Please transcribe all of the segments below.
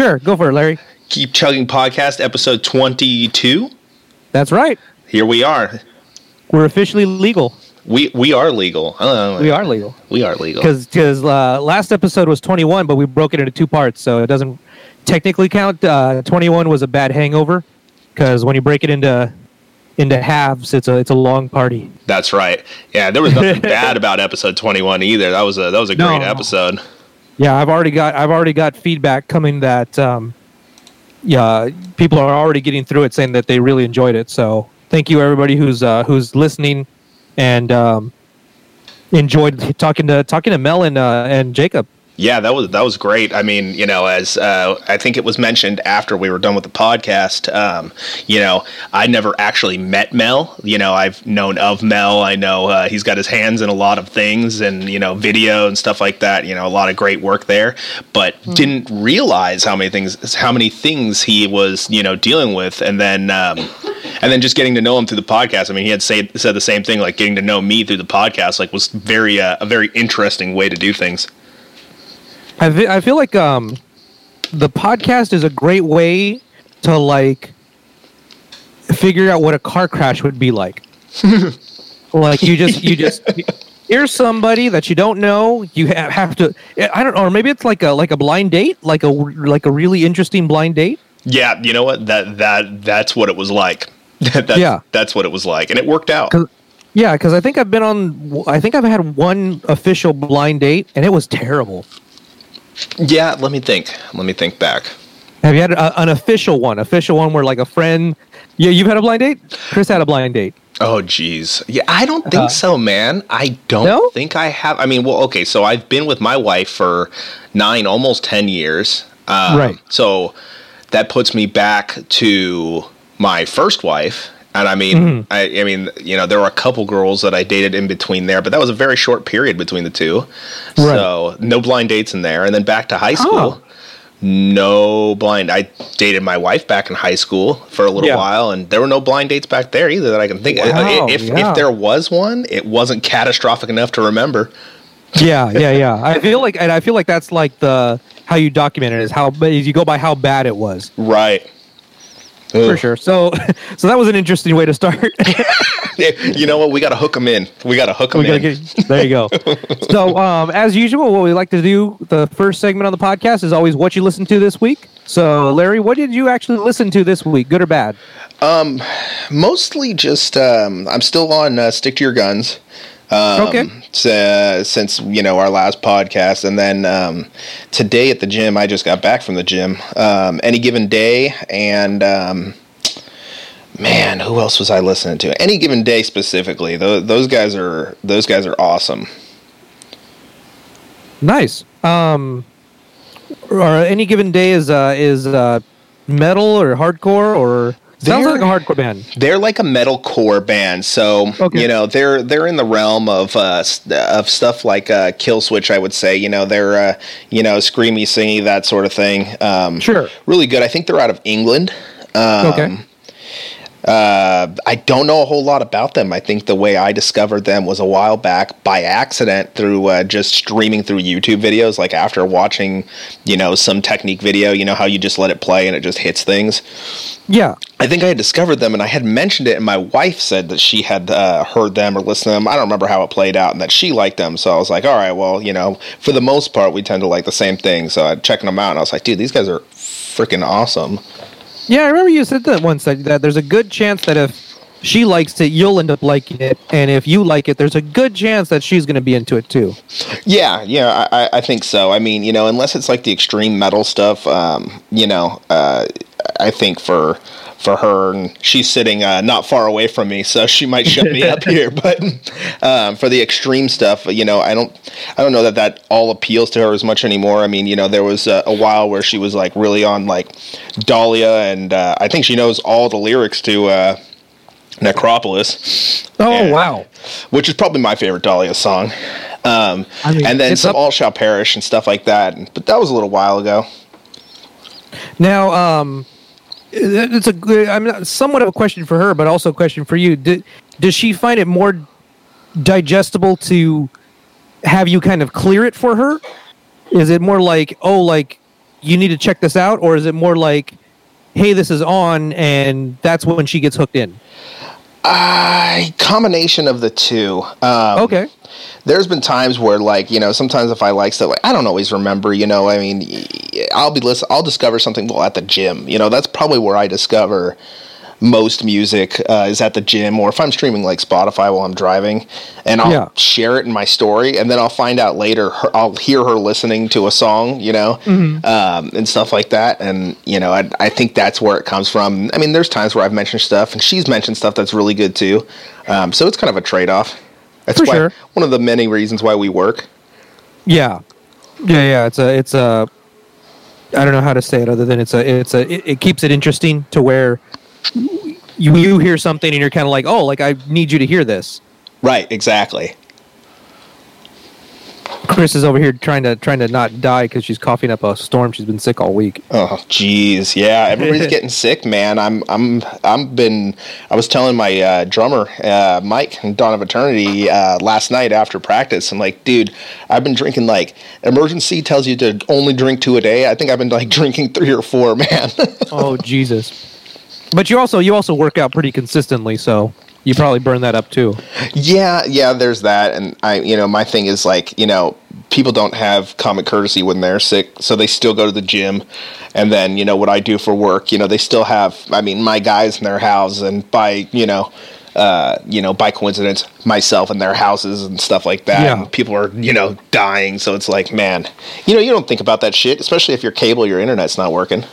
Sure, go for it, Larry. Keep Chugging Podcast, episode 22. That's right. Here we are. We're officially legal. We we are legal. We are legal We are legal. because because uh, last episode was 21, but we broke it into two parts, so it doesn't technically count. Uh, 21 was a bad hangover because when you break it into into halves, it's a it's a long party. That's right. Yeah, there was nothing bad about episode 21 either. That was a that was a great No. episode. Yeah, I've already got I've already got feedback coming that um, yeah, people are already getting through it saying that they really enjoyed it. So thank you everybody who's uh, who's listening and um, enjoyed talking to talking to Mel and uh, and Jacob. Yeah, that was that was great. I mean, you know, as uh, I think it was mentioned after we were done with the podcast, um, you know, I never actually met Mel. You know, I've known of Mel. I know uh, he's got his hands in a lot of things, and you know, video and stuff like that. You know, a lot of great work there, but didn't realize how many things how many things he was you know dealing with, and then. Um, and then just getting to know him through the podcast. I mean, he had say, said the same thing, like getting to know me through the podcast, like was very uh, a very interesting way to do things. I fe- I feel like um, the podcast is a great way to like figure out what a car crash would be like. like you just you just here's somebody that you don't know. You ha- have to I don't know, or maybe it's like a like a blind date, like a like a really interesting blind date. Yeah, you know what? That that that's what it was like. that's, Yeah. that's what it was like, and it worked out. 'Cause- Yeah, because I think I've been on. I think I've had one official blind date, and it was terrible. Yeah, let me think. Let me think back. Have you had a, an official one? Official one where like a friend? Yeah, you've had a blind date. Chris had a blind date. Oh, geez. Yeah, I don't think Uh, so, man. I don't No? think I have. I mean, well, okay. So I've been with my wife for nine, almost ten years. Um, Right. So that puts me back to my first wife. And I mean, Mm-hmm. I, I mean, you know, there were a couple girls that I dated in between there, but that was a very short period between the two. Right. So no blind dates in there. And then back to high school. Oh. No blind. I dated my wife back in high school for a little Yeah. while, and there were no blind dates back there either that I can think. of. Wow, if yeah. if there was one, it wasn't catastrophic enough to remember. Yeah, yeah, yeah. I feel like, and I feel like that's like the how you document it is how you go by how bad it was Right. For sure. So, so that was an interesting way to start. You know what? We got to hook them in. We got to hook them in. get- there you go. So, um, as usual, what we like to do, the first segment on the podcast is always what you listened to this week. So, Larry, what did you actually listen to this week, good or bad? Um, mostly just. Um, I'm still on uh, Stick to Your Guns. Um, Okay. s- uh, since you know our last podcast, and then um, today at the gym, I just got back from the gym. Um, any given day, and um, man, who else was I listening to? Any given day specifically. Those, those guys are those guys are awesome. Nice. Um, or any given day is uh, is uh, metal or hardcore or sounds They're- like a hardcore band. They're like a metalcore band, so Okay. you know they're they're in the realm of uh, of stuff like uh, Killswitch. I would say you know they're uh, you know screamy, singy, that sort of thing. Um, Sure. really good. I think they're out of England. Um, Okay. Uh, I don't know a whole lot about them. I think the way I discovered them was a while back by accident through uh, just streaming through YouTube videos. Like after watching, you know, some technique video, you know how you just let it play and it just hits things. Yeah. I think I had discovered them and I had mentioned it, and my wife said that she had uh, heard them or listened to them. I don't remember how it played out, and that she liked them. So I was like, all right, well, you know, for the most part, we tend to like the same thing. So I checking them out, and I was like, dude, these guys are freaking awesome. Yeah, I remember you said that once that, that there's a good chance that if she likes it, you'll end up liking it, and if you like it, there's a good chance that she's going to be into it too. Yeah, yeah, I, I- think so. I mean, you know, unless it's like the extreme metal stuff, um, you know, uh, I think for for her, and she's sitting uh, not far away from me, so she might shut me up here. But um, for the extreme stuff, you know, I don't, I don't know that that all appeals to her as much anymore. I mean, you know, there was a, a while where she was like really on like Dahlia, and uh, I think she knows all the lyrics to. Uh, Necropolis. Oh Yeah. wow! which is probably my favorite Dahlia song. Um, I mean, and then some up- All Shall Perish and stuff like that. But that was a little while ago. Now, um, it's a good. I mean, somewhat of a question for her, but also a question for you. Do, does she find it more digestible to have you kind of clear it for her? Is it more like, oh, like you need to check this out, or is it more like, hey, this is on, and that's when she gets hooked in? Uh, combination of the two. Um, Okay. There's been times where like you know sometimes if i like stuff like i don't always remember you know i mean i'll be listen i'll discover something well at the gym you know that's probably where i discover most music uh, is at the gym or if i'm streaming like spotify while i'm driving and i'll Yeah. share it in my story and then i'll find out later her, i'll hear her listening to a song you know um, and stuff like that and you know I, I think that's where it comes from. I mean there's times where i've mentioned stuff and she's mentioned stuff that's really good too um, so it's kind of a trade-off that's For why sure. one of the many reasons why we work. Yeah, yeah, yeah. It's a, it's a. I don't know how to say it other than it's a, it's a. It, it keeps it interesting to where you you hear something and you're kind of like, oh, like I need you to hear this. Right, exactly. Chris is over here trying to trying to not die because she's coughing up a storm. She's been sick all week. Oh, jeez, yeah, everybody's getting sick, man. I'm, I'm, I'm been. I was telling my uh, drummer, uh, Mike, and Dawn of Eternity, uh, last night after practice. I'm like, dude, I've been drinking like Emergen-C tells you to only drink two a day. I think I've been like drinking three or four, man. Oh Jesus! But you also you also work out pretty consistently, so you probably burn that up too. Yeah, yeah, there's that. And I, you know, my thing is like, you know, people don't have common courtesy when they're sick, so they still go to the gym. And then, you know, what I do for work, you know, they still have, I mean, my guys in their house and by, you know, uh, you know, by coincidence, myself in their houses and stuff like that. Yeah. And people are, you know, dying. So it's like, man, you know, you don't think about that shit, especially if your cable, your internet's not working.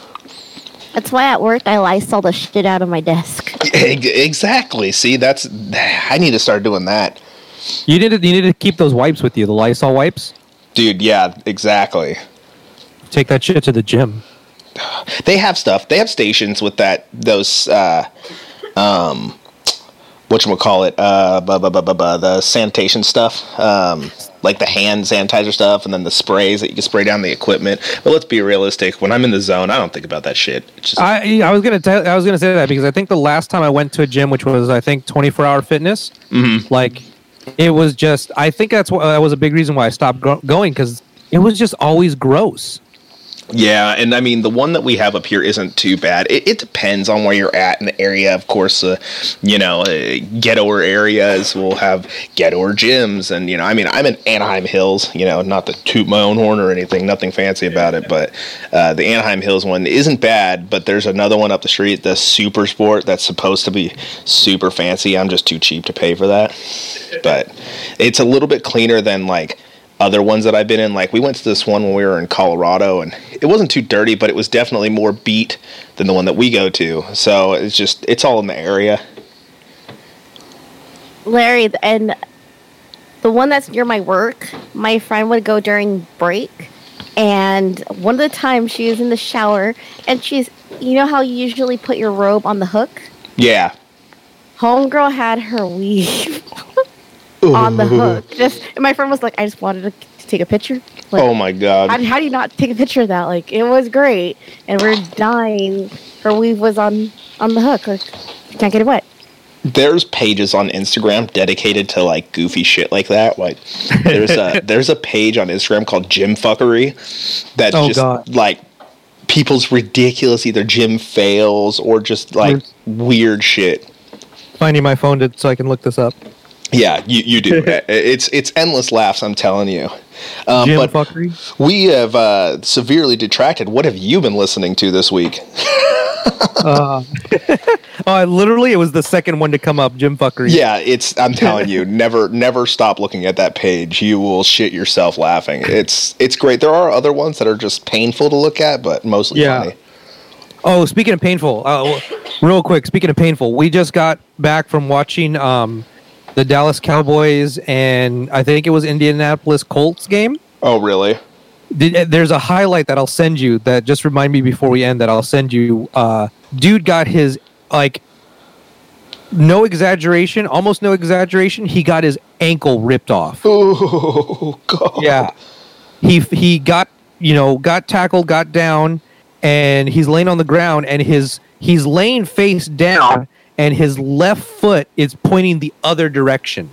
That's why at work I Lysol the shit out of my desk. Exactly. See, that's, I need to start doing that. You need to you need to keep those wipes with you, the Lysol wipes. Dude, yeah, exactly. Take that shit to the gym. they have stuff. They have stations with that those uh um what you call it uh bu- bu- bu- bu- bu- the sanitation stuff um like the hand sanitizer stuff and then the sprays that you can spray down the equipment. But let's be realistic when i'm in the zone i don't think about that shit. It's just I I was gonna tell I was gonna say that because I think the last time I went to a gym, which was I think 24 hour fitness, like it was just I think that's what that was a big reason why I stopped go- going because it was just always gross. Yeah, and I mean the one that we have up here isn't too bad. It, it depends on where you're at in the area. Of course, uh, you know, uh, ghettoer areas will have ghettoer gyms, and you know, I mean, I'm in Anaheim Hills. You know, not to toot my own horn or anything, nothing fancy about it, but uh, the Anaheim Hills one isn't bad. But there's another one up the street, the Super Sport, that's supposed to be super fancy. I'm just too cheap to pay for that, but it's a little bit cleaner than like other ones that I've been in. Like we went to this one when we were in Colorado, and it wasn't too dirty, but it was definitely more beat than the one that we go to. So it's just it's all in the area. Larry, and the one that's near my work, my friend would go during break. And one of the times she was in the shower and she's, you know how you usually put your robe on the hook? Yeah. Homegirl had her weave on the hook. Just, and my friend was like, I just wanted to, to take a picture. Like, Oh my god. how, how do you not take a picture of that? Like, it was great. And we're dying. Her weave was on, on the hook. Like, you can't get it wet. there's pages on Instagram dedicated to like goofy shit like that. Like there's a there's a page on Instagram called Gym Fuckery that's Oh, just God. like people's ridiculous either gym fails or just like weird shit. Finding my phone to, so I can look this up. Yeah, you, you do. it's it's endless laughs. I'm telling you. Um, but fuckery. we have uh, severely detracted. What have you been listening to this week? Uh, oh, I literally, it was the second one to come up. Gym fuckery. Yeah, it's. I'm telling you, never never stop looking at that page. You will shit yourself laughing. It's it's great. There are other ones that are just painful to look at, but mostly Yeah. funny. Oh, speaking of painful, uh, real quick. Speaking of painful, we just got back from watching um, the Dallas Cowboys and I think it was Indianapolis Colts game. Oh, really? Did, uh, there's a highlight that I'll send you that just remind me before we end that I'll send you. Uh, dude got his like no exaggeration, almost no exaggeration. He got his ankle ripped off. Oh God. Yeah, he he got you know got tackled, got down, and he's laying on the ground, and his he's laying face down, and his left foot is pointing the other direction.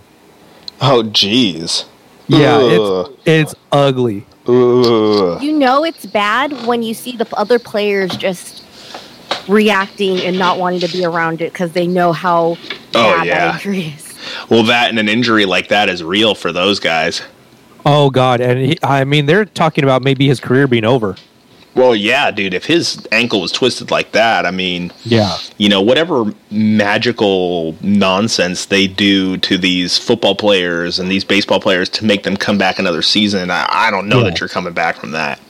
Oh, jeez. Yeah, Ugh. it's it's ugly. Ugh. You know it's bad when you see the other players just reacting and not wanting to be around it because they know how Oh, bad yeah. that injury is. Well, that and an injury like that is real for those guys. Oh God, and he, I mean they're talking about maybe his career being over. Well, yeah, dude. If his ankle was twisted like that, I mean, Yeah. you know, whatever magical nonsense they do to these football players and these baseball players to make them come back another season, I, I don't know Yeah. that you're coming back from that.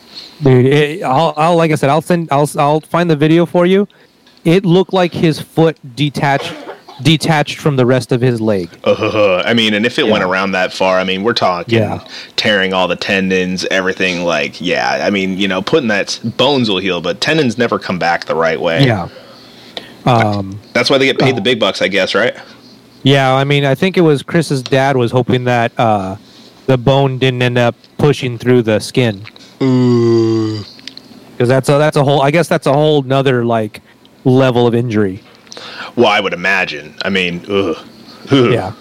Dude, it, I'll, I'll like I said, I'll send, I'll, I'll find the video for you. It looked like his foot detached, detached from the rest of his leg. Uh, I mean, and if it went around that far, I mean, we're talking Yeah. tearing all the tendons, everything. Like, yeah, I mean, you know, putting that bones will heal, but tendons never come back the right way. Yeah. Um. that's why they get paid Oh. the big bucks, I guess, right? Yeah. I mean, I think it was Chris's dad was hoping that uh, the bone didn't end up pushing through the skin. Because that's a that's a whole. I guess that's a whole nother like level of injury. Well, I would imagine. I mean, ugh, ugh, Yeah.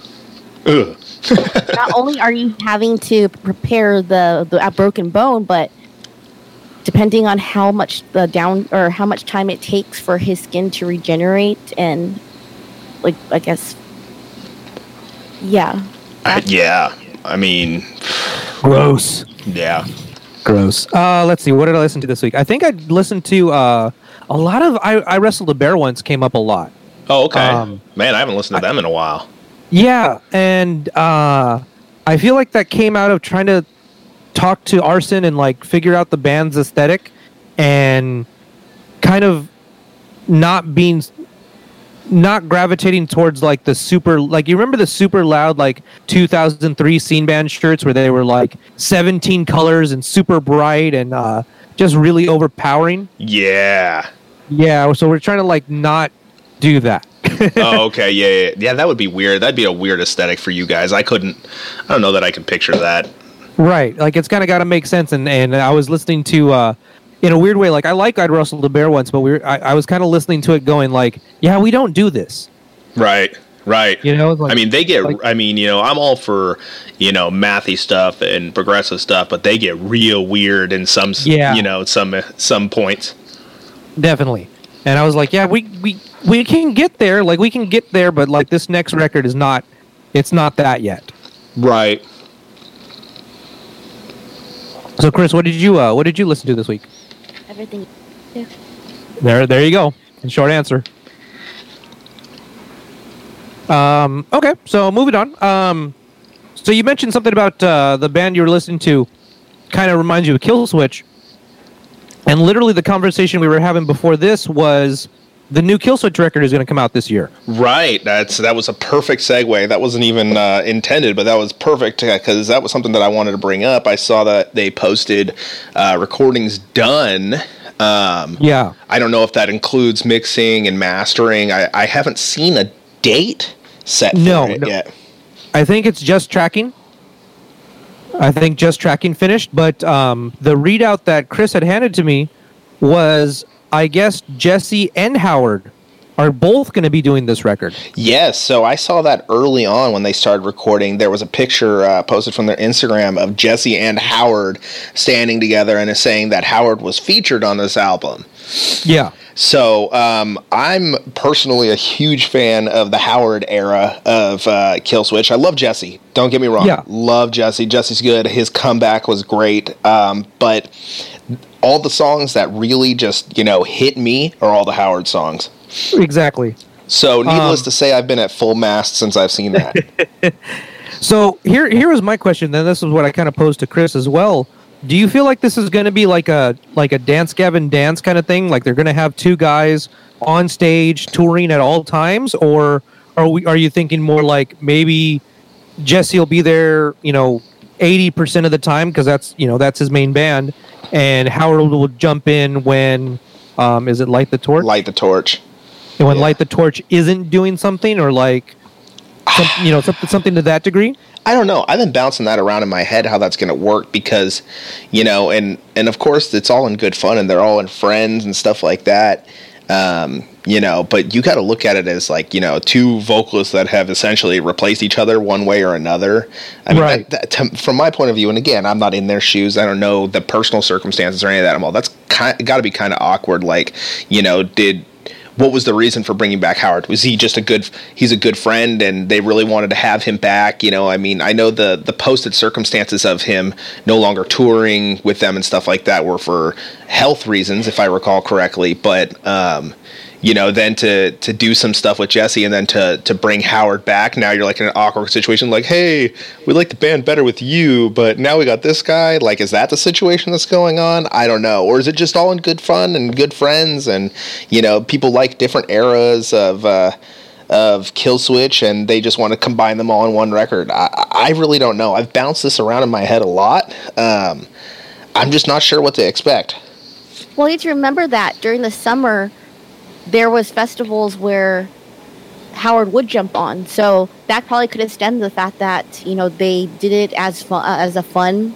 ugh. not only are you having to prepare the the broken bone, but depending on how much the down or how much time it takes for his skin to regenerate and like I guess yeah. I- yeah. I mean, Gross. yeah. Gross. Uh, let's see. What did I listen to this week? I think I listened to uh, a lot of. I, I wrestled a bear once. Came up a lot. Oh, okay. Um, Man, I haven't listened to them in a while. Yeah, and uh, I feel like that came out of trying to talk to Arson and like figure out the band's aesthetic, and kind of not being not gravitating towards like the super like you remember the super loud like 2003 scene band shirts where they were like 17 colors and super bright and uh just really overpowering Yeah. yeah so we're trying to like not do that oh, okay. Yeah, yeah. Yeah, that would be weird. That'd be a weird aesthetic for you guys. I couldn't, I don't know that I could picture that. Right. Like it's kind of got to make sense. And and I was listening to, uh, in a weird way, like I like I'd wrestled the bear once, but we were, I, I was kind of listening to it, going like, yeah, we don't do this. Right. Right. You know, like- I mean, they get. like- I mean, you know, I'm all for you know mathy stuff and progressive stuff, but they get real weird in some. Yeah. You know, some some points. Definitely. And I was like, yeah, we we we can get there. Like we can get there, but like this next record is not. It's not that yet. Right. So, Chris, what did you uh, what did you listen to this week? Everything yeah. There, there you go. In short answer. Um. Okay. So moving on. Um. So you mentioned something about uh, the band you were listening to, kind of reminds you of Killswitch. And literally, the conversation we were having before this was the new Killswitch record is going to come out this year. Right. That's that was a perfect segue. That wasn't even uh, intended, but that was perfect because that was something that I wanted to bring up. I saw that they posted uh, recordings done. Um, Yeah. I don't know if that includes mixing and mastering. I, I haven't seen a date set for No, it no. yet. I think it's just tracking. I think just tracking finished, but um, the readout that Chris had handed to me was, I guess, Jesse and Howard are both going to be doing this record. Yes, so I saw that early on when they started recording. There was a picture uh, posted from their Instagram of Jesse and Howard standing together and is saying that Howard was featured on this album. Yeah. So um, I'm personally a huge fan of the Howard era of uh, Killswitch. I love Jesse. Don't get me wrong. Yeah. Love Jesse. Jesse's good. His comeback was great. Um, but all the songs that really just you know hit me are all the Howard songs. Exactly. So needless Um, to say, I've been at full mast since I've seen that. So here, here is my question. Then this is what I kind of posed to Chris as well. Do you feel like this is going to be like a like a dance Gavin dance kind of thing? Like they're going to have two guys on stage touring at all times, or are we? Are you thinking more like maybe Jesse will be there, you know, eighty percent of the time because that's you know that's his main band, and Howard will jump in when um, is it light the torch? Light the torch. and when yeah. light the torch isn't doing something, or like some, you know something something to that degree. I don't know. I've been bouncing that around in my head how that's going to work because, you know, and and of course it's all in good fun and they're all in friends and stuff like that. Um, you know, but you got to look at it as like you know two vocalists that have essentially replaced each other one way or another. I mean, Right. that, that, to, from my point of view, and again, I'm not in their shoes. I don't know the personal circumstances or any of that. I'm all that's kind got to be kind of awkward. Like, you know, did what was the reason for bringing back Howard? Was he just a good? He's a good friend, and they really wanted to have him back. You know, I mean, I know the the posted circumstances of him no longer touring with them and stuff like that were for health reasons, if I recall correctly. But um, you know, then to to do some stuff with Jesse and then to to bring Howard back. Now you're like in an awkward situation, like, hey, we like the band better with you, but now we got this guy. Like, is that the situation that's going on? I don't know, or is it just all in good fun and good friends, and you know, people like different eras of. Uh, of Killswitch, and they just want to combine them all in one record. I, I really don't know. I've bounced this around in my head a lot. Um, I'm just not sure what to expect. Well, you have to remember that during the summer, there was festivals where Howard would jump on. So that probably could extend the fact that you know they did it as uh, as a fun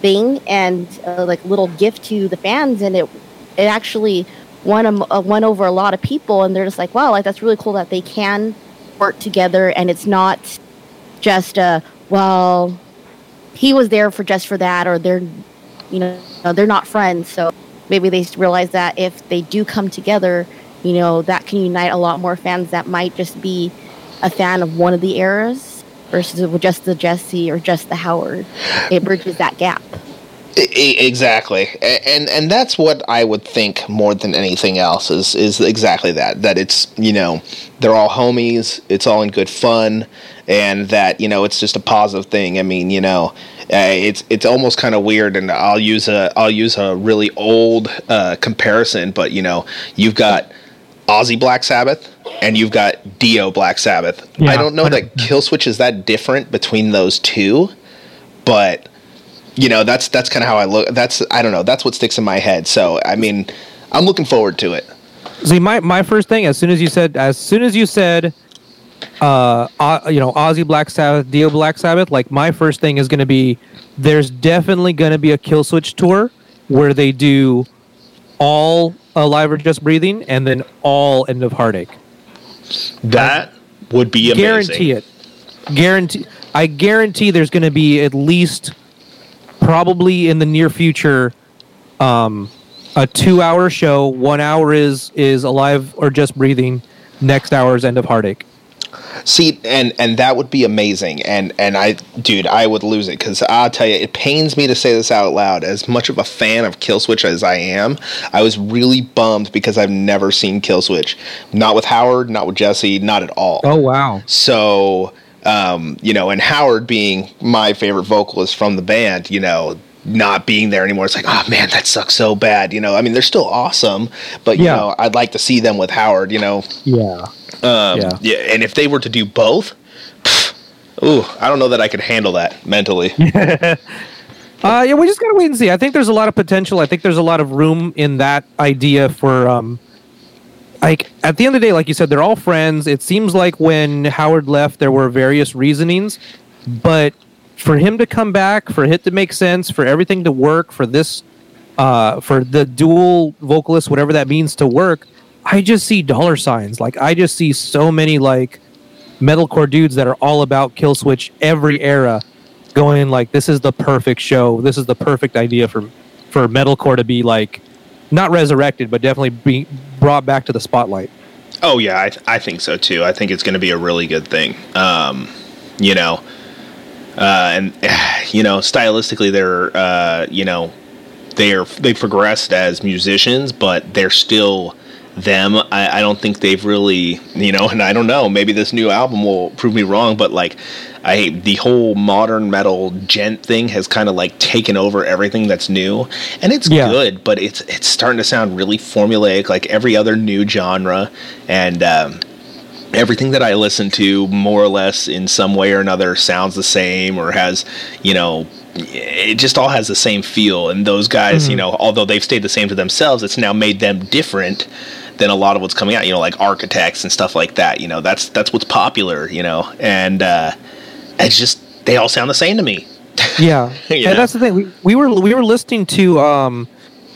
thing and uh, like little gift to the fans, and it it actually won a, uh, won over a lot of people, and they're just like, wow, like that's really cool that they can work together, and it's not just a well, he was there for just for that, or they're you know they're not friends, so maybe they realize that if they do come together, you know, that can unite a lot more fans that might just be a fan of one of the eras versus just the Jesse or just the Howard. It bridges that gap. Exactly and and that's what i would think more than anything else is is exactly that that it's you know they're all homies it's all in good fun and that you know it's just a positive thing i mean you know uh, it's it's almost kind of weird and i'll use a i'll use a really old uh, comparison but you know you've got Ozzy Black Sabbath and you've got Dio Black Sabbath. Yeah, I don't know that 100%. Killswitch is that different between those two, but you know that's that's kind of how I look. That's I don't know. That's what sticks in my head. So I mean, I'm looking forward to it. See, my, my first thing, as soon as you said, as soon as you said, uh, uh you know, Ozzy Black Sabbath, Dio Black Sabbath, like my first thing is going to be, there's definitely going to be a Killswitch tour where they do all Alive or Just Breathing and then all End of Heartache. That would be amazing. Guarantee it. Guarantee. I guarantee there's going to be at least, probably in the near future, um, a two-hour show. One hour is is alive or just breathing. Next hour is end of heartache. See, and and that would be amazing. And and I, dude, I would lose it because I'll tell you, it pains me to say this out loud. As much of a fan of Killswitch as I am, I was really bummed because I've never seen Killswitch. Not with Howard, not with Jesse, not at all. Oh wow! So, um, you know, and Howard being my favorite vocalist from the band, you know, not being there anymore, it's like, oh man, that sucks so bad. You know, I mean, they're still awesome, but you Yeah. know, I'd like to see them with Howard. You know, Yeah. Um, Yeah. yeah. And if they were to do both, pff, ooh, I don't know that I could handle that mentally. Uh, yeah, we just gotta wait and see. I think there's a lot of potential. I think there's a lot of room in that idea for, um, like at the end of the day, like you said, they're all friends. It seems like when Howard left, there were various reasonings, but for him to come back, for it to make sense, for everything to work, for this, uh, for the dual vocalist, whatever that means to work, I just see dollar signs. Like I just see so many like metalcore dudes that are all about Killswitch every era going like this is the perfect show this is the perfect idea for for metalcore to be like not resurrected but definitely be brought back to the spotlight Oh yeah, I, th- I think so too. I think it's going to be a really good thing. Um, you know, uh, and you know, stylistically, they're uh, you know, they're they progressed as musicians, but they're still them. I, I don't think they've really, you know, and I don't know. Maybe this new album will prove me wrong, but like, I hate the whole modern metal djent thing has kind of like taken over everything that's new, and it's Yeah. good, but it's it's starting to sound really formulaic, like every other new genre, and. Um, everything that I listen to, more or less in some way or another, sounds the same or has, you know, it just all has the same feel. And those guys, you know, although they've stayed the same to themselves, it's now made them different than a lot of what's coming out. You know, like architects and stuff like that. You know, that's that's what's popular. You know, and uh, it's just they all sound the same to me. yeah and know? that's the thing we, we were we were listening to um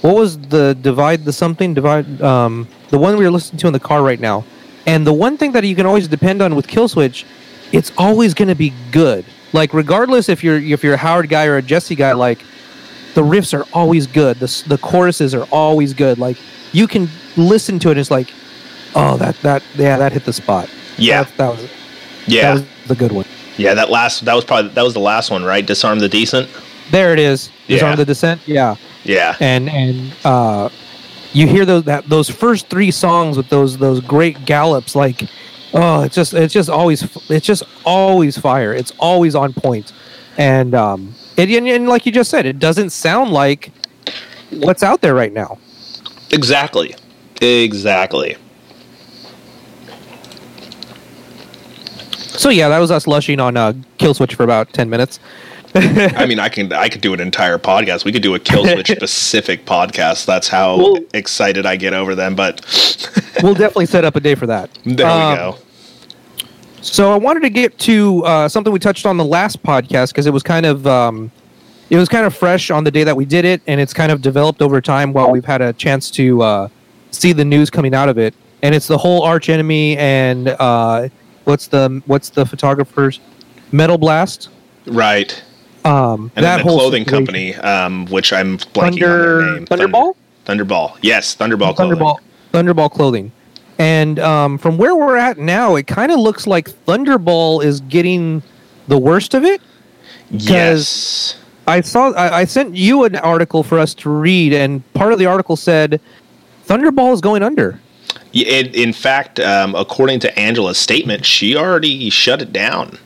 what was the divide the something divide um the one we were listening to in the car right now, and the one thing that you can always depend on with Killswitch, it's always going to be good. Like regardless if you're if you're a Howard guy or a Jesse guy, like the riffs are always good. The the choruses are always good. Like you can listen to it. And it's like, oh that that yeah that hit the spot. Yeah. that, that was Yeah, that was the good one. yeah. That last that was probably that was the last one, right? Disarm the Descent. There it is. Disarm Yeah. the descent. Yeah. Yeah, and and uh, you hear those that those first three songs with those those great gallops like oh it's just it's just always it's just always fire. It's always on point. And um and, and, and like you just said it doesn't sound like what's out there right now. Exactly, exactly. so yeah that was us lushing on uh Killswitch for about 10 minutes I mean, I can I could do an entire podcast. We could do a Killswitch specific podcast. That's how Well- excited I get over them. But we'll definitely set up a day for that there Um, we go. So I wanted to get to uh, something we touched on the last podcast because it was kind of um, it was kind of fresh on the day that we did it, and it's kind of developed over time while we've had a chance to uh, see the news coming out of it. And it's the whole arch enemy and uh, what's the what's the photographer's Metal Blast. Right. Um, And that then the whole clothing situation. company, um, which I'm blanking Thunder on their name. Thunderball. Thunder, Thunderball. Yes, Thunderball clothing. Thunderball Thunderball clothing. And um, from where we're at now, it kind of looks like Thunderball is getting the worst of it. Yes. I saw I, I sent you an article for us to read, and part of the article said Thunderball is going under. It, in fact, um, according to Angela's statement, she already shut it down.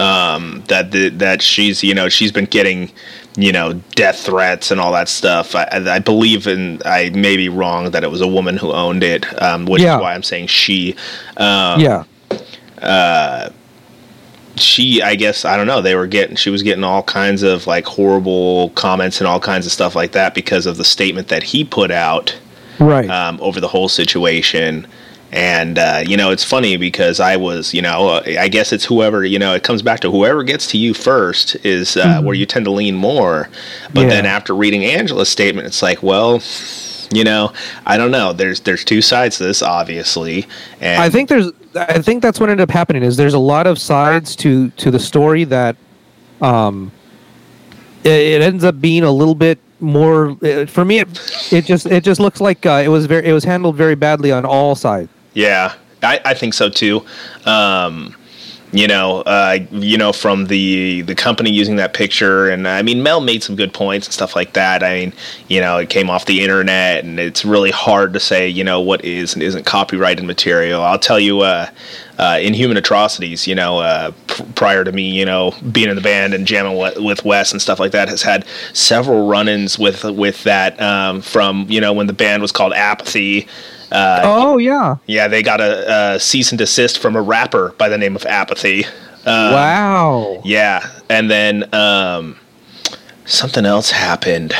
Um, that the, that she's you know she's been getting you know death threats and all that stuff. I, I believe, and I may be wrong that it was a woman who owned it, um, which Yeah. is why I'm saying she. Um, yeah, she i guess i don't know they were getting she was getting all kinds of like horrible comments and all kinds of stuff like that because of the statement that he put out right. um, over the whole situation and uh, you know it's funny because i was you know i guess it's whoever you know it comes back to whoever gets to you first is uh, where you tend to lean more. But then after reading angela's statement it's like well you know i don't know. There's there's two sides to this obviously. And I think there's I think that's what ended up happening is there's a lot of sides to to the story that um it, it ends up being a little bit more for me it it just it just looks like uh, it was very it was handled very badly on all sides. Yeah, I, I think so too. Um, you know, uh, you know, from the the company using that picture, and I mean, Mel made some good points and stuff like that. I mean, you know, it came off the internet, and it's really hard to say, you know, what is and isn't copyrighted material. I'll tell you, uh, uh, in Human Atrocities, you know, uh, pr- prior to me, you know, being in the band and jamming wi- with Wes and stuff like that, has had several run-ins with with that um, from you know when the band was called Apathy. Uh, Oh yeah. yeah, they got a, a cease and desist from a rapper by the name of Apathy. Um, wow. Yeah, and then um, something else happened.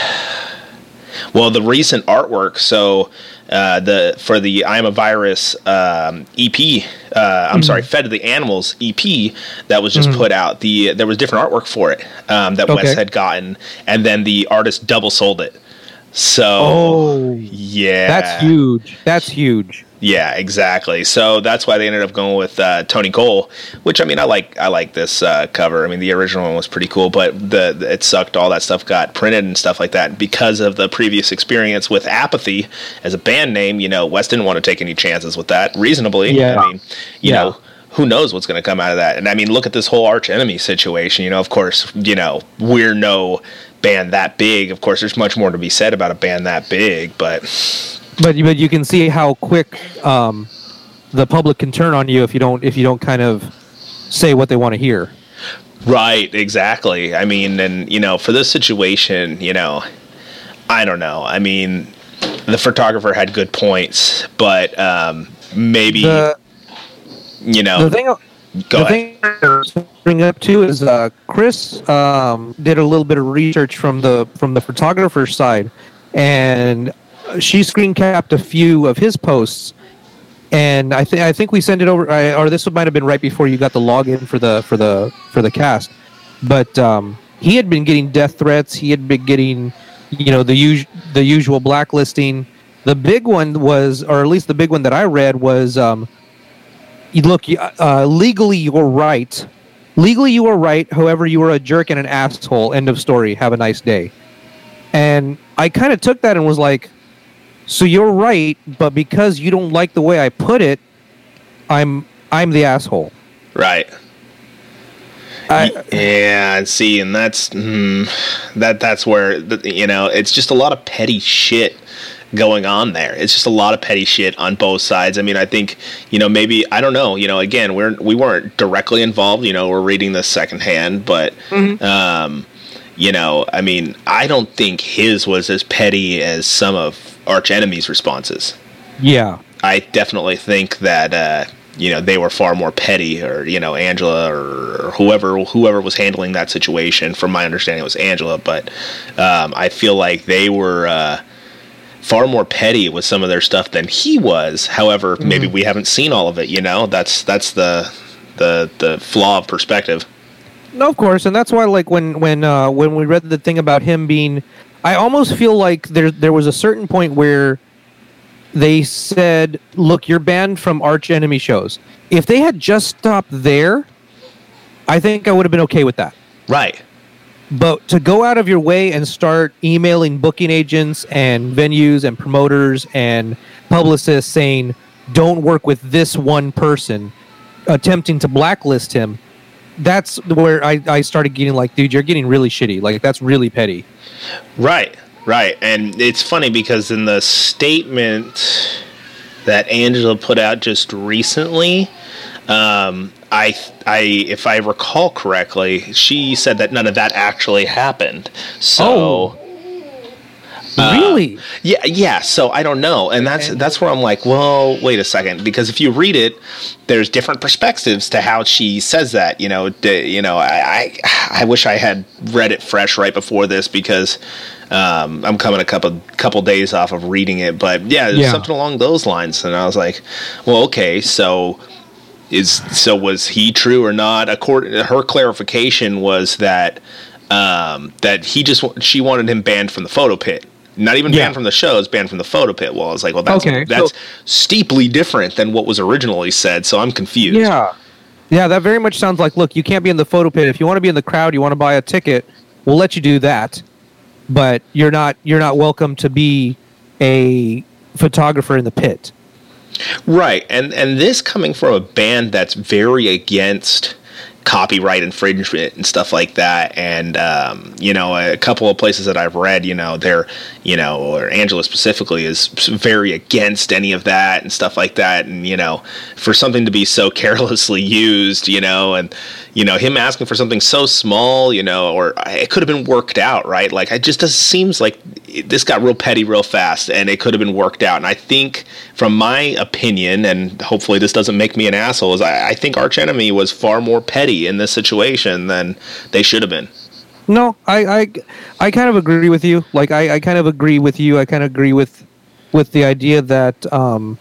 Well, the recent artwork. So uh, the for the I'm a Virus um, EP. Uh, I'm sorry, Fed to the Animals EP that was just put out. The there was different artwork for it um, that Wes had gotten, and then the artist double sold it. So Oh, yeah, that's huge. That's huge. Yeah, exactly. So that's why they ended up going with uh, Tony Cole, which I mean, I like. I like this uh, cover. I mean, the original one was pretty cool, but the, the- it sucked. All that stuff got printed and stuff like that because of the previous experience with Apathy as a band name. You know, Wes didn't want to take any chances with that. Reasonably, Yeah. I mean, you Yeah. know. Who knows what's going to come out of that? And I mean, look at this whole arch enemy situation. You know, of course, you know we're no band that big. Of course, there's much more to be said about a band that big, but But you- but you can see how quick um, the public can turn on you if you don't if you don't kind of say what they want to hear. Right, exactly. I mean, and you know, for this situation, you know, I don't know. I mean, the photographer had good points, but um, maybe The you know, the thing go the ahead. thing to bring up too is uh, Chris um, did a little bit of research from the from the photographer's side, and she screen capped a few of his posts. And I think I think we sent it over, I, or this might have been right before you got the login for the for the for the cast. But um, he had been getting death threats. He had been getting you know the us- the usual blacklisting. The big one was, or at least the big one that I read was, um, look uh, legally you're right. Legally you are right. However, you are a jerk and an asshole. End of story. Have a nice day. And I kind of took that and was like, so you're right, but because you don't like the way I put it, I'm I'm the asshole. Right. I, Yeah, and see, and that's mm, that. That's where you know it's just a lot of petty shit going on there. It's just a lot of petty shit on both sides. I mean, I think you know maybe I don't know. You know, again, we're we weren't directly involved. You know, we're reading this secondhand, but um, you know, I mean, I don't think his was as petty as some of Arch Enemy's responses. yeah. I definitely think that uh, you know they were far more petty, or you know Angela or whoever whoever was handling that situation. From my understanding, it was Angela, but um, I feel like they were uh, far more petty with some of their stuff than he was. However, maybe we haven't seen all of it. You know, that's that's the the the flaw of perspective. No, of course, and that's why, like, when when uh, when we read the thing about him being, I almost feel like there there was a certain point where they said, "Look, you're banned from Arch Enemy shows." If they had just stopped there, I think I would have been okay with that. Right. But to go out of your way and start emailing booking agents and venues and promoters and publicists saying, "Don't work with this one person," attempting to blacklist him, that's where I, I started getting like, dude, you're getting really shitty. Like that's really petty. Right, right. And it's funny because in the statement that Angela put out just recently, um, I, I, if I recall correctly, she said that none of that actually happened. So, Oh. Really? yeah, yeah. So I don't know, and that's Okay. that's where I'm like, well, wait a second, because if you read it, there's different perspectives to how she says that. You know, d- you know, I, I I wish I had read it fresh right before this because um, I'm coming a couple couple days off of reading it, but yeah, Yeah. something along those lines, and I was like, well, okay, so is so was he true or not? According her clarification was that um, that he just she wanted him banned from the photo pit. Not even Yeah. banned from the show; it's banned from the photo pit. Well, I was like, well, that's Okay, that's so- steeply different than what was originally said. So I'm confused. Yeah. Yeah, that very much sounds like look, you can't be in the photo pit. If you want to be in the crowd, you want to buy a ticket, we'll let you do that. But you're not you're not welcome to be a photographer in the pit. Right, and and this coming from a band that's very against copyright infringement and stuff like that, and um, you know, a couple of places that I've read, you know, they're, you know, or Angela specifically is very against any of that and stuff like that, and you know, for something to be so carelessly used, you know, and you know, him asking for something so small, you know, or it could have been worked out, right? Like, it just does, seems like this got real petty real fast, and it could have been worked out. And I think, from my opinion, and hopefully this doesn't make me an asshole, is I, I think Arch Enemy was far more petty in this situation than they should have been. No, I, I, I kind of agree with you. Like I, I kind of agree with you. I kind of agree with, with the idea that um,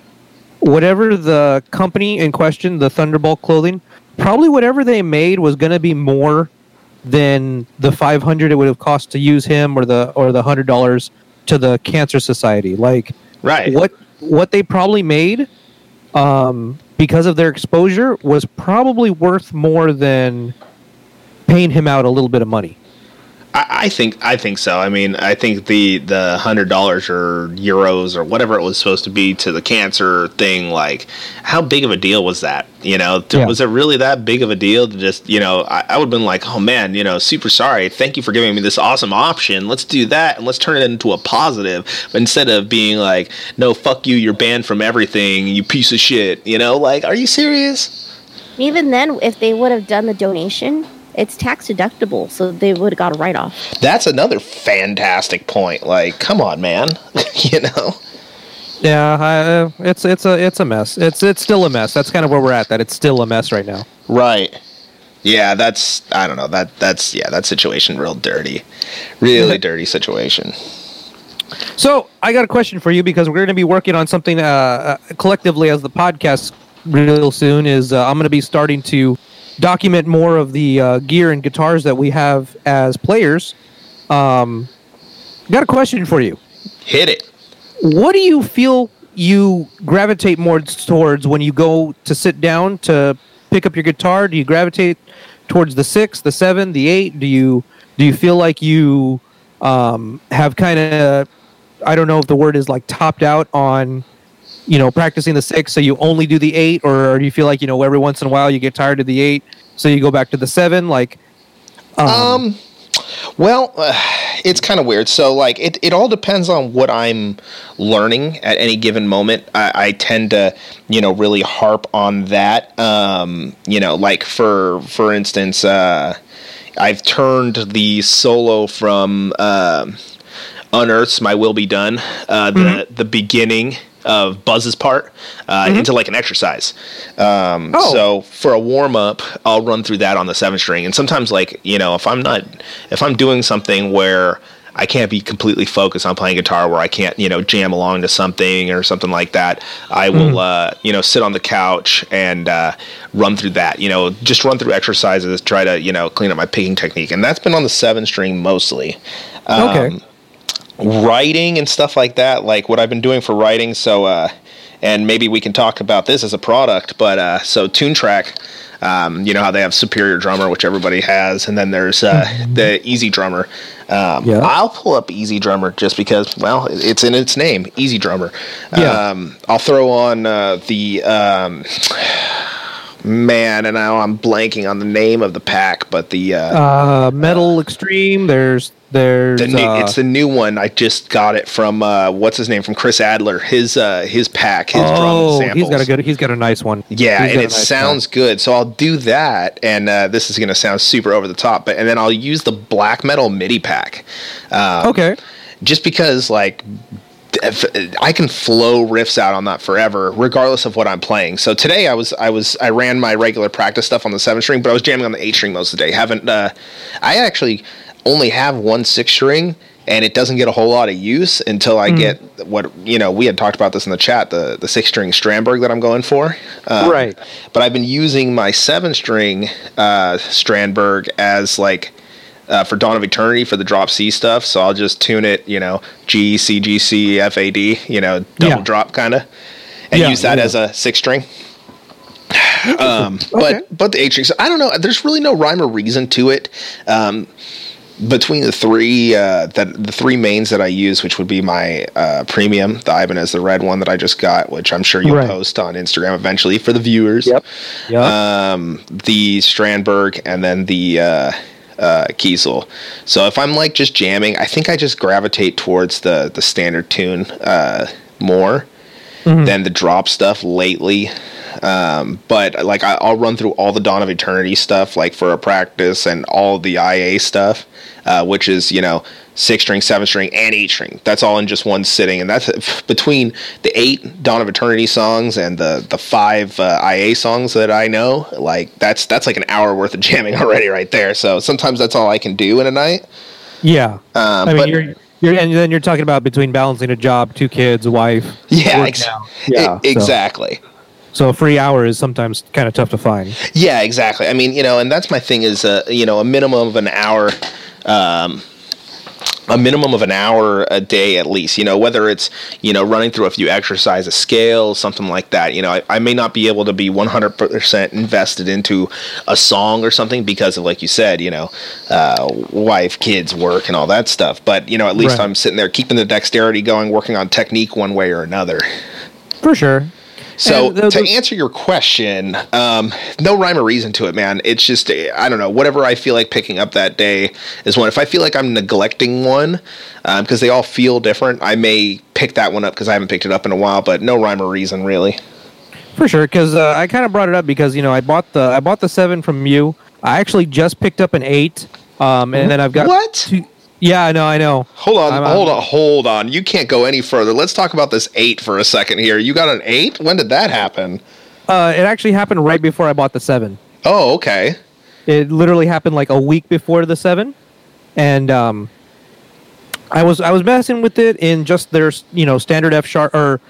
whatever the company in question, the Thunderbolt clothing, probably whatever they made was going to be more than the five hundred it would have cost to use him, or the or the hundred dollars to the Cancer Society. Like Right. what what they probably made um, because of their exposure was probably worth more than paying him out a little bit of money. I, I think I think so. I mean, I think the the hundred dollars or euros or whatever it was supposed to be to the cancer thing, like how big of a deal was that? You know, Th- Yeah. was it really that big of a deal to just you know? I, I would have been like, oh man, you know, super sorry. Thank you for giving me this awesome option. Let's do that and let's turn it into a positive. But instead of being like, no, fuck you, you're banned from everything, you piece of shit. You know, like, are you serious? Even then, if they would have done the donation, it's tax deductible, so they would have got a write off. That's another fantastic point. Like, come on, man. you know. Yeah, I, uh, it's it's a it's a mess. It's it's still a mess. That's kind of where we're at. That it's still a mess right now. Right. Yeah, that's I don't know. That that's yeah, that situation real dirty. Really dirty situation. So I got a question for you because we're going to be working on something uh, uh, collectively as the podcast real soon. Is uh, I'm going to be starting to document more of the uh, gear and guitars that we have as players. Um, got a question for you. Hit it. What do you feel you gravitate more towards when you go to sit down to pick up your guitar? Do you gravitate towards the six, the seven, the eight? Do you do you feel like you um, have kind of I don't know if the word is like topped out on you know practicing the six, so you only do the eight, or, do you feel like you know every once in a while you get tired of the eight, so you go back to the seven? Like, um, um well, uh, it's kind of weird. So, like, it, it all depends on what I'm learning at any given moment. I, I tend to, you know, really harp on that. Um, you know, like for for instance, uh, I've turned the solo from uh, Unearth's "My Will Be Done," uh, the mm-hmm. the beginning of Buz's part uh, mm-hmm. into like an exercise. Um, oh. So for a warm up, I'll run through that on the seven string. And sometimes, like you know, if I'm not, if I'm doing something where I can't be completely focused on playing guitar, where I can't you know jam along to something or something like that, I will mm. uh, you know sit on the couch and uh, run through that. You know, just run through exercises, try to you know clean up my picking technique, and that's been on the seven string mostly. Um, okay writing and stuff like that, like what I've been doing for writing. So, uh, and maybe we can talk about this as a product. But uh, so Toontrack, um, you know how they have Superior Drummer, which everybody has, and then there's uh, mm-hmm. the EZdrummer. Um, yeah. I'll pull up EZdrummer just because, well, it's in its name, EZdrummer. Yeah. Um, I'll throw on uh, the. Man, and now I'm blanking on the name of the pack, but the uh, uh, Metal Extreme. There's there's the new, uh, it's the new one. I just got it from uh, what's his name from Chris Adler. His uh, his pack, his oh, drum samples. He's got a good. He's got a nice one. Yeah, and it nice sounds one. good. So I'll do that, and uh, this is going to sound super over the top, but and then I'll use the black metal MIDI pack. Um, okay. Just because, like, I can flow riffs out on that forever, regardless of what I'm playing. So today I was I was I ran my regular practice stuff on the seven string, but I was jamming on the eight string most of the day. Haven't uh, I actually only have one six string and it doesn't get a whole lot of use until I mm. get what you know. We had talked about this in the chat, the the six string Strandberg that I'm going for, um, right? But I've been using my seven string uh, Strandberg as like uh, for Dawn of Eternity for the drop C stuff. So I'll just tune it, you know, G C G C F A D, you know, double yeah. drop kind of, and yeah, use that yeah. as a six string. Um, okay. but but the eight string. I don't know. There's really no rhyme or reason to it. Um, between the three uh, that the three mains that I use, which would be my uh, premium, the Ibanez, the red one that I just got, which I'm sure you'll right. post on Instagram eventually for the viewers. Yep. yep. Um, the Strandberg, and then the uh, uh, Kiesel. So if I'm like just jamming, I think I just gravitate towards the the standard tune uh, more mm-hmm. than the drop stuff lately. Um, but like I, will run through all the Dawn of Eternity stuff, like for a practice, and all the IA stuff, uh, which is you know six string, seven string, and eight string. That's all in just one sitting, and that's between the eight Dawn of Eternity songs and the the five uh, IA songs that I know. Like that's that's like an hour worth of jamming already right there. So sometimes that's all I can do in a night. Yeah, um, I mean but, you're. You're, and then you're talking about between balancing a job, two kids, a wife. Yeah, ex- yeah it, exactly. So. so a free hour is sometimes kind of tough to find. Yeah, exactly. I mean, you know, and that's my thing is, uh, you know, a minimum of an hour um, a minimum of an hour a day at least you know whether it's you know running through a few exercises scale something like that. You know I, I, may not be able to be 100% invested into a song or something because of like you said you know uh, wife kids work and all that stuff. But you know at least right. i'm sitting there keeping the dexterity going working on technique one way or another. For sure so to answer your question, um, no rhyme or reason to it, man. It's just I don't know. Whatever I feel like picking up that day is one. If I feel like I'm neglecting one because um, they all feel different, I may pick that one up because I haven't picked it up in a while. But no rhyme or reason really. For sure, because uh, I kind of brought it up because you know I bought the I bought the seven from you. I actually just picked up an eight, um, and then I've got what? Two, yeah, I know, I know. Hold on, I'm, hold I'm, on, hold on. You can't go any further. Let's talk about this eight for a second here. You got an eight? When did that happen? Uh, it actually happened right before I bought the seven. Oh, okay. It literally happened like a week before the seven, and um, I was I was messing with it in just their you know standard F sharp or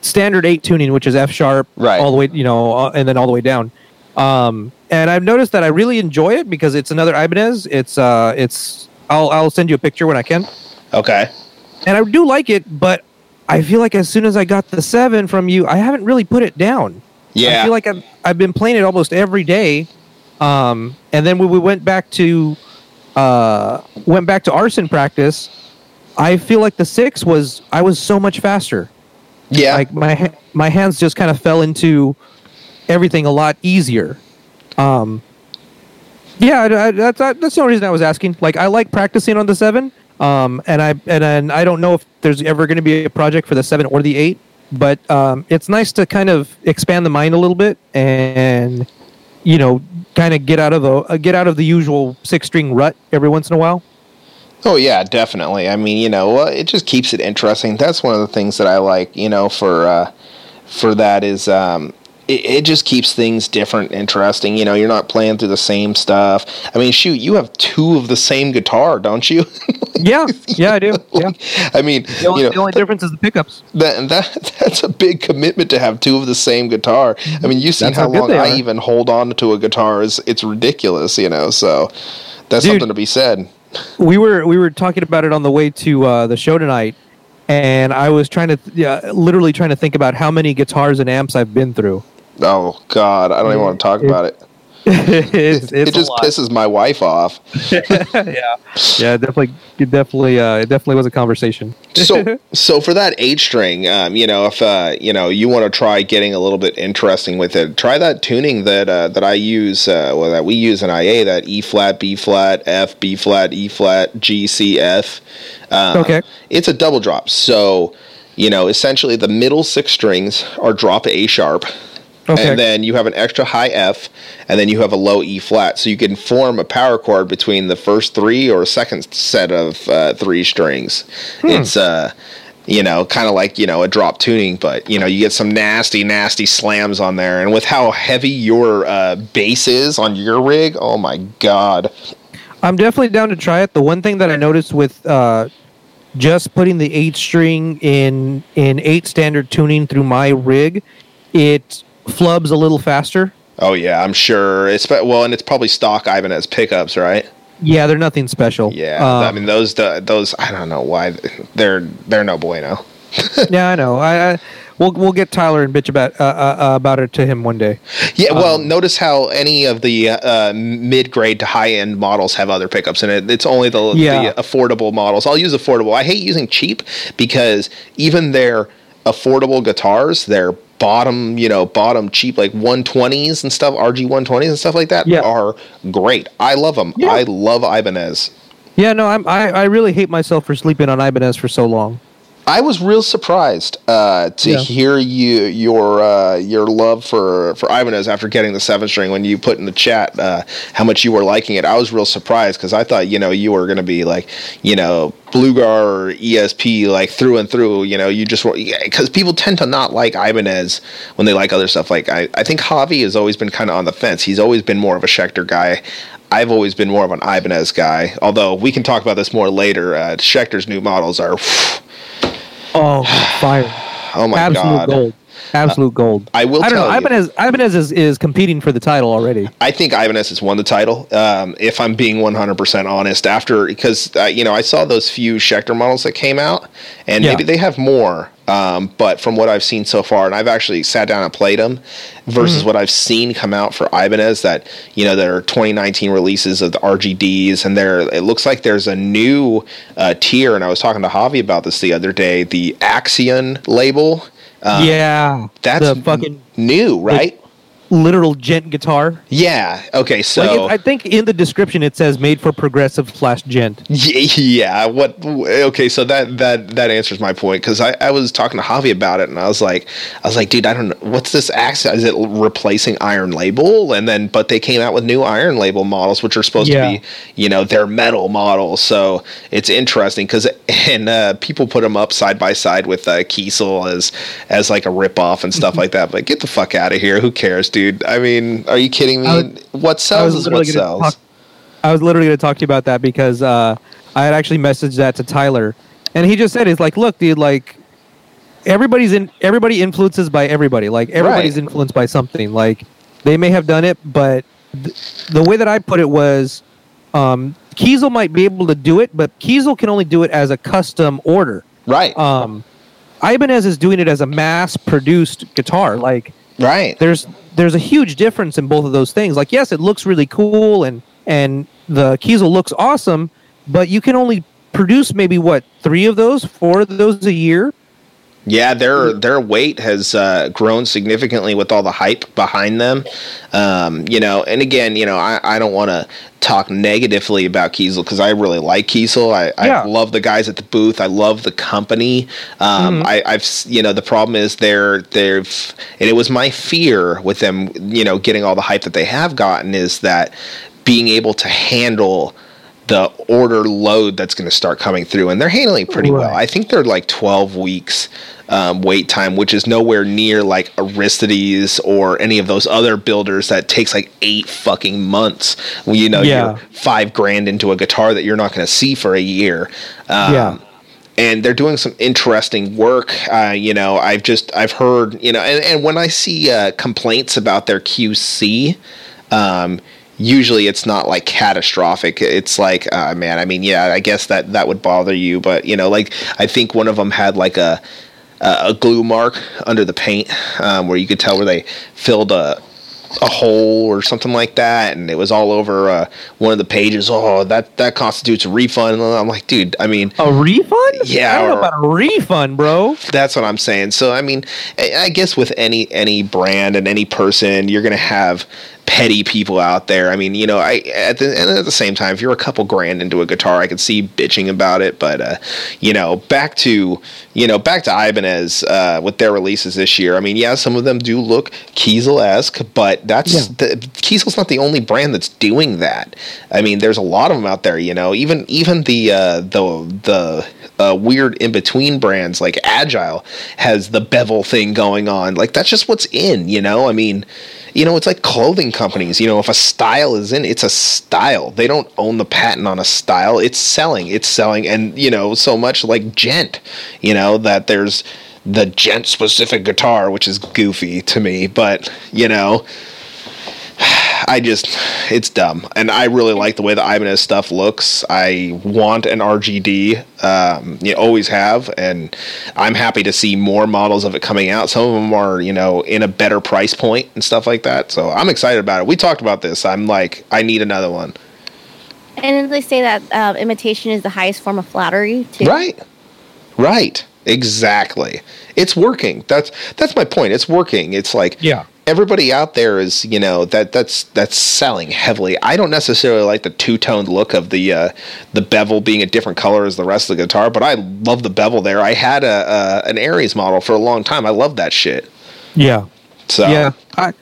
standard eight tuning, which is F sharp, right, all the way you know, uh, and then all the way down. Um, and I've noticed that I really enjoy it because it's another Ibanez. It's uh, it's I'll I'll send you a picture when I can. Okay. and I do like it, but I feel like as soon as I got the seven from you, I haven't really put it down. Yeah. I feel like I've I've been playing it almost every day, um, and then when we went back to uh, went back to arson practice, I feel like the six was I was so much faster. yeah. Like my my hands just kind of fell into everything a lot easier. Um, yeah, I, I, that's that's the only reason I was asking. Like I like practicing on the seven, um, and I and, and I don't know if there's ever going to be a project for the seven or the eight, but um, it's nice to kind of expand the mind a little bit and you know kind of get out of the uh, get out of the usual six string rut every once in a while. Oh yeah, definitely. I mean, you know, it just keeps it interesting. That's one of the things that I like. You know, for uh, for that is um, it, it just keeps things different, interesting. You know, you're not playing through the same stuff. I mean, shoot, you have two of the same guitar, don't you? Yeah, yeah, I do. Yeah, I mean, the only, you know, the only difference is the pickups. that, that that's a big commitment to have two of the same guitar. I mean, you see how how long I are. even hold on to a guitar. Is it's ridiculous, you know. So that's Dude. something to be said. we were we were talking about it on the way to uh, the show tonight, and I was trying to yeah, literally trying to think about how many guitars and amps I've been through. Oh God, I don't even want to talk It- about it. it it's just a lot. pisses my wife off. yeah, yeah, definitely, it definitely, uh, it definitely was a conversation. so so for that eight string um, you know if uh, you know you want to try getting a little bit interesting with it try that tuning that uh, that i use uh, well that we use in ia that e flat b flat f b flat e flat g c f uh, Okay. it's a double drop so you know essentially the middle six strings are drop a sharp Okay. and then you have an extra high F, and then you have a low E flat. So you can form a power chord between the first three or second set of uh, three strings. It's uh, you know, kind of like you know a drop tuning, but you know you get some nasty, nasty slams on there. And with how heavy your uh, bass is on your rig, oh my god! I'm definitely down to try it. The one thing that I noticed with uh, just putting the eight string in in eight standard tuning through my rig, it flubs a little faster. Oh yeah, I'm sure. It's well, and it's probably stock Ibanez pickups, right? Yeah, they're nothing special. Yeah, Um, I mean those the, those I don't know why they're they're no bueno. yeah, I know. I, I we'll we'll get Tyler and bitch about uh, uh, uh, about it to him one day. Yeah, well, Um, notice how any of the uh, mid-grade to high-end models have other pickups in it. It's only the, Yeah. the affordable models. I'll use affordable. I hate using cheap because even their affordable guitars, their bottom, you know, bottom cheap like 120s and stuff, RG 120s and stuff like that Yeah. are great. I love them. Yeah. I love Ibanez. Yeah, no, I'm, I I really hate myself for sleeping on Ibanez for so long. I was real surprised uh, to Yeah. hear you your uh, your love for for Ibanez after getting the seven string when you put in the chat uh, how much you were liking it. I was real surprised because I thought you know you were going to be like you know Bluegar or ESP like through and through. You know you just because people tend to not like Ibanez when they like other stuff. Like I I think Javi has always been kind of on the fence. He's always been more of a Schecter guy. I've always been more of an Ibanez guy, although we can talk about this more later. Uh, Schecter's new models are, Oh, fire! oh my Absolute god, gold. Absolute gold. I will I don't tell know. you. Ibanez Ibanez is, is competing for the title already. I think Ibanez has won the title. Um, if I'm being 100% honest, after because uh, you know I saw those few Schecter models that came out, and Yeah. maybe they have more. Um, but from what I've seen so far, and I've actually sat down and played them, versus Mm-hmm. what I've seen come out for Ibanez, that you know there are 2019 releases of the RGDs, and there it looks like there's a new uh, tier. And I was talking to Javi about this the other day, the Axion label. Uh, yeah, that's the fucking new, right? literal djent guitar. yeah. Okay. So Like it, I think in the description it says made for progressive slash djent. Yeah. What? Okay, so that that that answers my point because I, I was talking to Javi about it and I was like I was like, dude, I don't know what's this Axion. Is it replacing Iron Label? And then, but they came out with new Iron Label models, which are supposed Yeah. to be, you know, they're metal models. So it's interesting because and uh, people put them up side by side with uh, Kiesel as as like a rip off and stuff like that. But get the fuck out of here. Who cares, dude? I mean, are you kidding me? What sells is what sells. talk. I was literally going to talk to you about that because uh, I had actually messaged that to Tyler, and he just said, "He's like, look, dude, like everybody's in everybody influences by everybody. Like everybody's Right. influenced by something. Like they may have done it, but th- the way that I put it was." Um, Kiesel might be able to do it, but Kiesel can only do it as a custom order. Right. Um, Ibanez is doing it as a mass-produced guitar. Like right. there's there's a huge difference in both of those things. Like yes, it looks really cool and and the Kiesel looks awesome, but you can only produce maybe what three of those, four of those a year. Yeah, their their weight has uh, grown significantly with all the hype behind them. Um, you know, and again, you know, I, I don't want to talk negatively about Kiesel because I really like Kiesel. I, Yeah. I love the guys at the booth. I love the company. Um, I, I've you know the problem is they're they've and it was my fear with them. You know, getting all the hype that they have gotten is that being able to handle the order load that's going to start coming through, and they're handling pretty well. I think they're like 12 weeks um, wait time, which is nowhere near like Aristides or any of those other builders that takes like eight fucking months. When you know Yeah. you're five grand into a guitar that you're not going to see for a year. Um, Yeah. and they're doing some interesting work. Uh, you know, I've just I've heard you know, and, and when I see uh, complaints about their QC, um, usually it's not like catastrophic. It's like, uh, man, I mean, yeah, I guess that that would bother you, but you know, like I think one of them had like a a glue mark under the paint um, where you could tell where they filled a a hole or something like that, and it was all over uh, one of the pages. Oh, that that constitutes a refund. And I'm like, dude, I mean, A refund? Yeah, I don't know or- about a refund, bro. that's what I'm saying. So I mean, I I guess with any any brand and any person, you're gonna have petty people out there. I mean, you know, I at the and at the same time, if you're a couple grand into a guitar, I could see bitching about it. But uh, you know, back to you know back to Ibanez uh, with their releases this year. I mean, yeah, some of them do look Kiesel esque, but that's Yeah. the, Kiesel's not the only brand that's doing that. I mean, there's a lot of them out there. You know, even even the uh, the the uh, weird in between brands like Agile has the bevel thing going on. Like that's just what's in. You know, I mean, you know, it's like clothing companies. You know, if a style is in, it's a style. They don't own the patent on a style. It's selling. It's selling, and you know, so much like Djent. You know that there's the Djent specific guitar, which is goofy to me, but you know. I just, it's dumb, and I really like the way the Ibanez stuff looks. I want an RGD, um, you always have, and I'm happy to see more models of it coming out. Some of them are, you know, in a better price point and stuff like that. So I'm excited about it. We talked about this. I'm like, I need another one. And they say that uh, imitation is the highest form of flattery too. Right. Right. Exactly. It's working. That's that's my point. It's working. It's like Yeah. Everybody out there is, you know, that that's that's selling heavily. I don't necessarily like the two-toned look of the uh the bevel being a different color as the rest of the guitar, but I love the bevel there. I had a, a an Aries model for a long time. I love that shit. Yeah. So Yeah, I,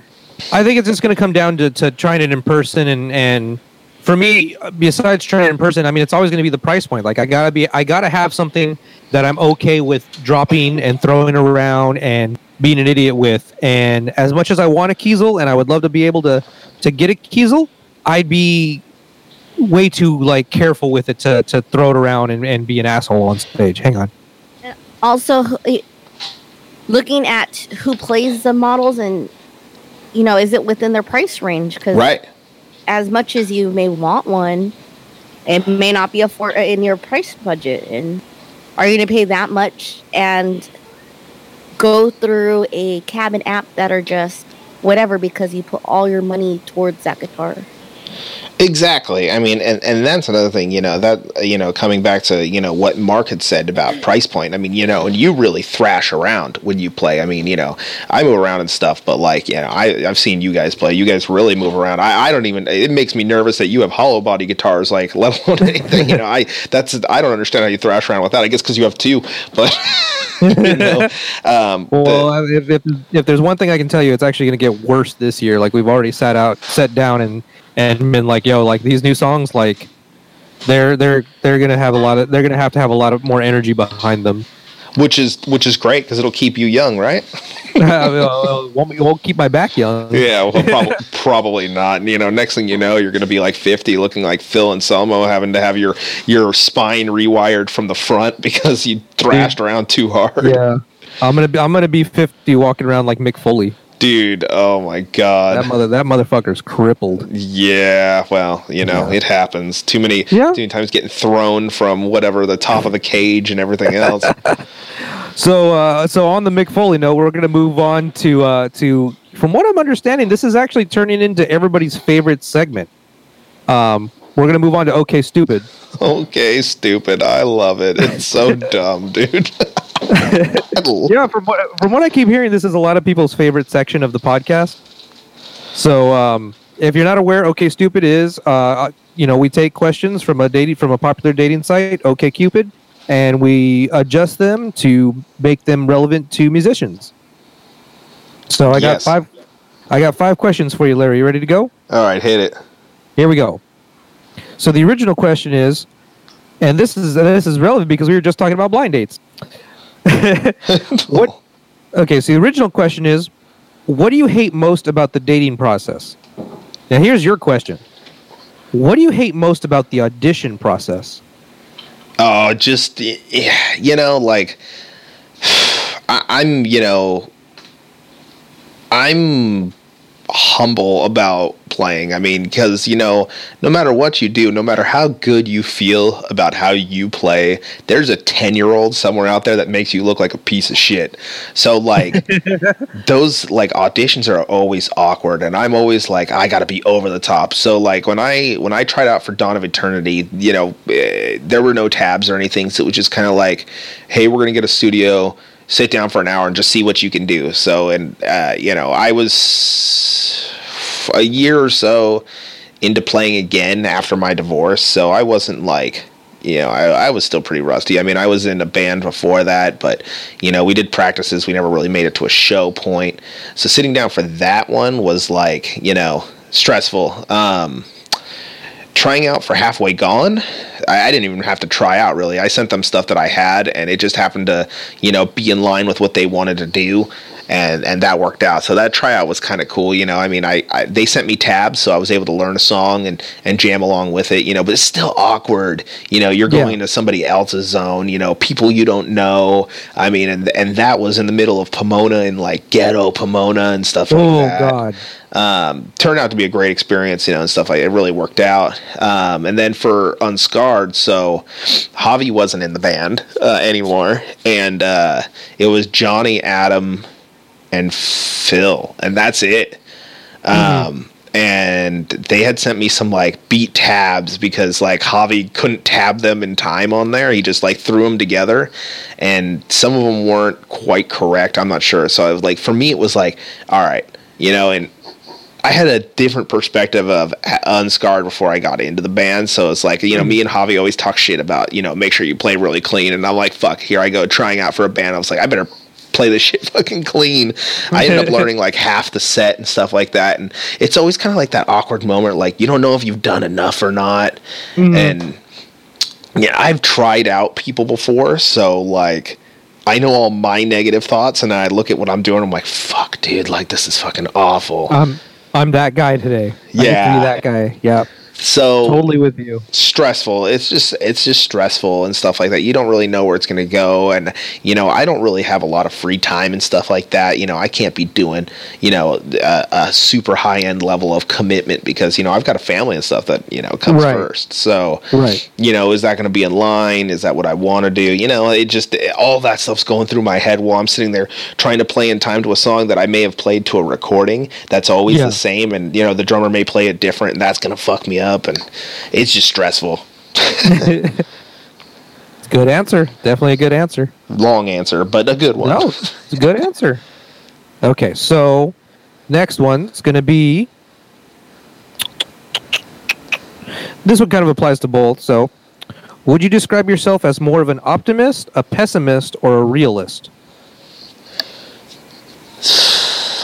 I think it's just going to come down to, to trying it in person, and and for me, besides trying it in person, I mean, it's always going to be the price point. Like, I gotta be, I gotta have something that I'm okay with dropping and throwing around and being an idiot with. And as much as I want a Kiesel, and I would love to be able to to get a Kiesel, I'd be way too like careful with it to to throw it around and, and be an asshole on stage. Hang on. Uh, also, looking at who plays the models and you know, is it within their price range? Because right. as much as you may want one, it may not be afford in your price budget. And are you going to pay that much and go through a cabin app that are just whatever because you put all your money towards that guitar? Exactly. I mean, and, and that's another thing, you know, that, you know, coming back to, you know, what Mark had said about price point. I mean, you know, and you really thrash around when you play. I mean, you know, I move around and stuff, but like, you know, I, I've seen you guys play. You guys really move around. I, I don't even, it makes me nervous that you have hollow body guitars, like, let alone anything. you know, I, that's, I don't understand how you thrash around with that. I guess because you have two, but, you know, um, the- Well, if, if if there's one thing I can tell you, it's actually going to get worse this year. Like we've already sat out, sat down, and and been like, yo, like these new songs, like they're they're they're gonna have a lot of they're gonna have to have a lot of more energy behind them. which is, which is great because it'll keep you young, right? Uh, it won't, won't keep my back young. Yeah, well, prob- probably not. You know, next thing you know, you're going to be like 50, looking like Phil Anselmo, having to have your your spine rewired from the front because you thrashed around too hard. Yeah. I'm gonna be I'm gonna be 50, walking around like Mick Foley. Dude. Oh my god. That mother, that motherfucker's crippled. Yeah, well, you know, Yeah. it happens. Too many, Yeah. too many times getting thrown from whatever the top of the cage and everything else. So, uh, so on the Mick Foley note, we're gonna move on to uh, to. From what I'm understanding, this is actually turning into everybody's favorite segment. Um, we're gonna move on to OK Stupid. okay, stupid. I love it. It's so dumb, dude. Yeah, from what from what I keep hearing, this is a lot of people's favorite section of the podcast. So, um, if you're not aware, OK Stupid is, uh, you know, we take questions from a dating from a popular dating site, OK Cupid, and we adjust them to make them relevant to musicians. So I got Yes. five. I got five questions for you, Larry. You ready to go? All right, hit it. Here we go. So the original question is, and this is this is relevant because we were just talking about blind dates. what? Okay, so the original question is, what do you hate most about the dating process? Now here's your question. What do you hate most about the audition process? Oh, just you know, like I, I'm, you know, I'm humble about playing. I mean, because you know, no matter what you do, no matter how good you feel about how you play, there's a ten year old somewhere out there that makes you look like a piece of shit. So like, those like auditions are always awkward, and I'm always like, I got to be over the top. So like when I when I tried out for Dawn of Eternity, you know, eh, there were no tabs or anything, so it was just kind of like, hey, we're gonna get a studio sit down for an hour and just see what you can do. So, and uh, you know, I was a year or so into playing again after my divorce, so I wasn't like. You know, I, I was still pretty rusty. I mean, I was in a band before that, but you know, we did practices. We never really made it to a show point. So sitting down for that one was like, you know, stressful. Um, trying out for halfway gone I, I didn't even have to try out really. I sent them stuff that i had and it just happened to you know be in line with what they wanted to do and and that worked out so that tryout was kind of cool you know i mean I, I they sent me tabs so i was able to learn a song and and jam along with it you know but it's still awkward you know you're Yeah. going into somebody else's zone you know people you don't know i mean and and that was in the middle of pomona and like ghetto pomona and stuff like Oh that God! um, turned out to be a great experience, you know, and stuff like it really worked out. Um, and then for Unscarred, so Javi wasn't in the band uh, anymore, and uh, it was Johnny, Adam, and Phil, and that's it. Um, and they had sent me some like beat tabs because like Javi couldn't tab them in time on there. He just like threw them together, and some of them weren't quite correct. I'm not sure. So I was like, for me, it was like, all right, you know, and I had a different perspective of Unscarred before I got into the band. So it's like, you know, me and Javi always talk shit about, you know, make sure you play really clean. And I'm like, fuck, here I go trying out for a band. I was like, I better play this shit fucking clean. I ended up learning like half the set and stuff like that. And it's always kind of like that awkward moment, like you don't know if you've done enough or not. Mm-hmm. And yeah, I've tried out people before. So like, I know all my negative thoughts, and I look at what I'm doing. I'm like, "Fuck, dude! Like this is fucking awful." I'm I'm that guy today. Yeah, I hate to be Yeah. that guy. Yeah, so totally with you. stressful. It's just it's just stressful and stuff like that. You don't really know where it's going to go, and you know I don't really have a lot of free time and stuff like that. You know I can't be doing you know a, a super high end level of commitment because you know I've got a family and stuff that you know comes Right. first. So Right. you know is that going to be in line? Is that what I want to do? You know it just all that stuff's going through my head while I'm sitting there trying to play in time to a song that I may have played to a recording that's always Yeah. the same, and you know the drummer may play it different, and that's going to fuck me up, and it's just stressful. It's a good answer. Definitely a good answer. Long answer, but a good one. No, it's a good answer. Okay, so next one is going to be. This one kind of applies to both. So, would you describe yourself as more of an optimist, a pessimist, or a realist?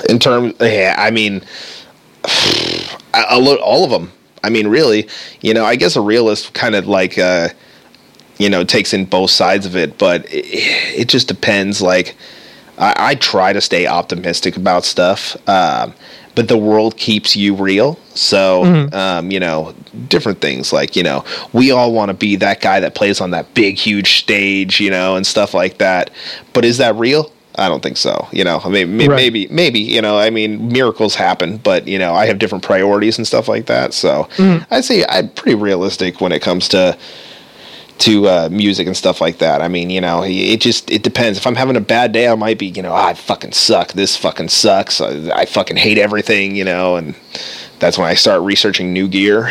In terms, yeah, I mean, a, a all of them. I mean, really, you know, I guess a realist kind of like, uh, you know, takes in both sides of it, but it, it just depends. Like, I, I try to stay optimistic about stuff, um, but the world keeps you real. So, um, you know, different things like, you know, we all want to be that guy that plays on that big, huge stage, you know, and stuff like that. But is that real? I don't think so. You know, I mean, may, Right. maybe, maybe, you know, I mean, miracles happen, but you know, I have different priorities and stuff like that. So I'd say I'm pretty realistic when it comes to to uh, music and stuff like that. I mean, you know, it just it depends. If I'm having a bad day, I might be, you know, "Ah, I fucking suck. This fucking sucks. I, I fucking hate everything, you know, and that's when I start researching new gear.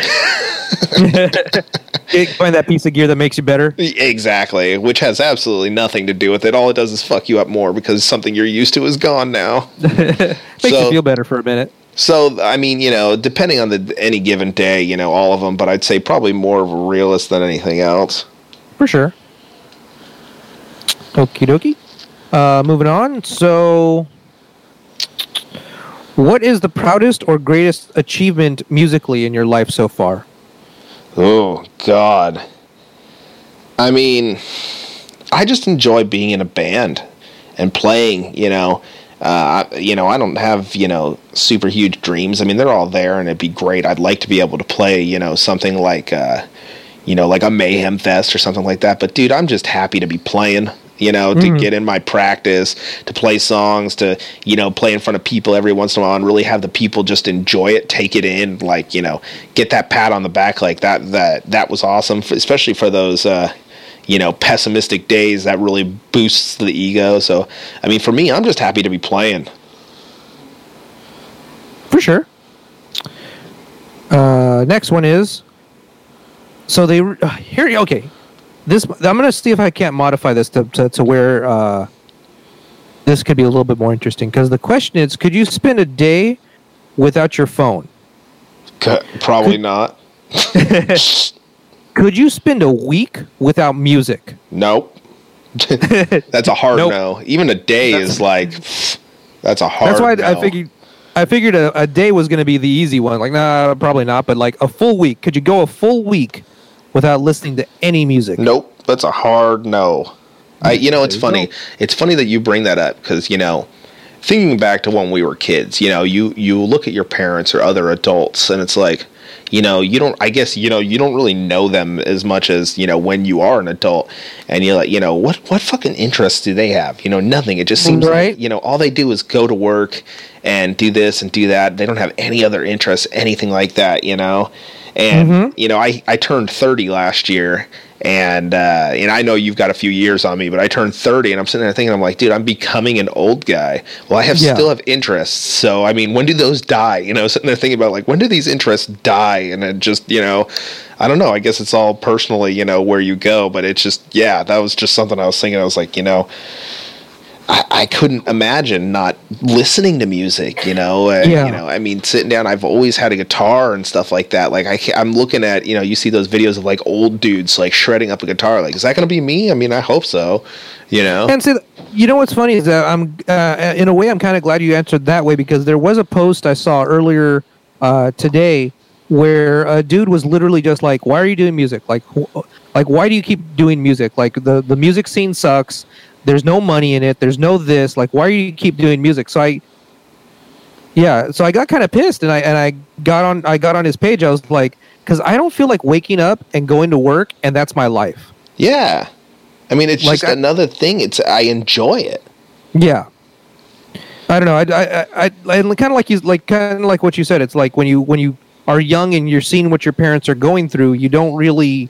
Find that piece of gear that makes you better. exactly, which has absolutely nothing to do with it. All it does is fuck you up more because something you're used to is gone now. Makes So- you feel better for a minute. So I mean, you know, depending on the any given day, you know, all of them, but I'd say probably more of a realist than anything else. For sure. Okie dokie. Uh, moving on. So, what is the proudest or greatest achievement musically in your life so far? Oh God. I mean, I just enjoy being in a band and playing. You know, uh, you know, I don't have you know super huge dreams. I mean, they're all there, and it'd be great. I'd like to be able to play. You know, something like. Uh, you know, like a mayhem fest or something like that. But dude, I'm just happy to be playing. You know, to get in my practice, to play songs, to you know, play in front of people every once in a while, and really have the people just enjoy it, take it in, like you know, get that pat on the back, like that. That that was awesome, for, especially for those. Uh, you know, pessimistic days that really boosts the ego. So, I mean, for me, I'm just happy to be playing. For sure. Uh, next one is. So they uh, here. Okay, this I'm gonna see if I can't modify this to to, to where uh, this could be a little bit more interesting. Because the question is, could you spend a day without your phone? C- Probably not. Could you spend a week without music? Nope. that's a hard Nope. no. Even a day That's- is like that's a hard. That's why I, I figured. I figured a, a day was going to be the easy one. Like, nah, probably not. But like a full week. Could you go a full week without listening to any music? Nope, that's a hard no. I, you know, it's you funny. go. It's funny that you bring that up because you know, thinking back to when we were kids, you know, you you look at your parents or other adults, and it's like, you know, you don't. I guess you know, you don't really know them as much as you know when you are an adult, and you're like, you know, what what fucking interests do they have? You know, nothing. It just seems Right. like you know, all they do is go to work and do this and do that. They don't have any other interests, anything like that. You know. And you know, I, I turned thirty last year, and uh, and I know you've got a few years on me, but I turned thirty, and I'm sitting there thinking, I'm like, dude, I'm becoming an old guy. Well, I have Yeah. still have interests, so I mean, when do those die? You know, sitting there thinking about like when do these interests die? And it just you know, I don't know. I guess it's all personally, you know, where you go, but it's just yeah, that was just something I was thinking. I was like, you know. I, I couldn't imagine not listening to music, you know. Uh, Yeah. You know, I mean, sitting down. I've always had a guitar and stuff like that. Like I, I'm looking at, you know, you see those videos of like old dudes like shredding up a guitar. Like, is that going to be me? I mean, I hope so. You know. And so, you know what's funny is that I'm, uh, in a way, I'm kind of glad you answered that way because there was a post I saw earlier uh, today where a dude was literally just like, "Why are you doing music? Like, wh- like why do you keep doing music? Like the the music scene sucks. There's no money in it. There's no this. Like, why do you keep doing music?" So I, yeah, so I got kind of pissed and I and I got on I got on his page. I was like, because I don't feel like waking up and going to work and that's my life. yeah. I mean, it's Like, just I- another thing. It's I enjoy it. Yeah. I don't know. I, I, I, I kind of like you, like kind of like what you said. It's like when you when you are young and you're seeing what your parents are going through, you don't really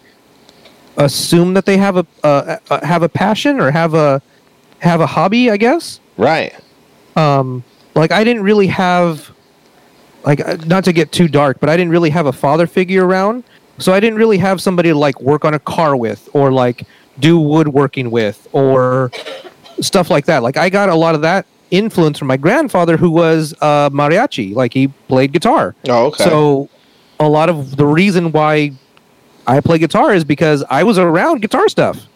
assume that they have a uh, uh, have a passion or have a have a hobby. I guess. Right. Um, like I didn't really have, like uh, not to get too dark, but I didn't really have a father figure around. So I didn't really have somebody to like work on a car with or like do woodworking with or stuff like that. Like I got a lot of that influence from my grandfather who was uh, mariachi. Like he played guitar. Oh, okay. So a lot of the reason why I play guitar is because I was around guitar stuff.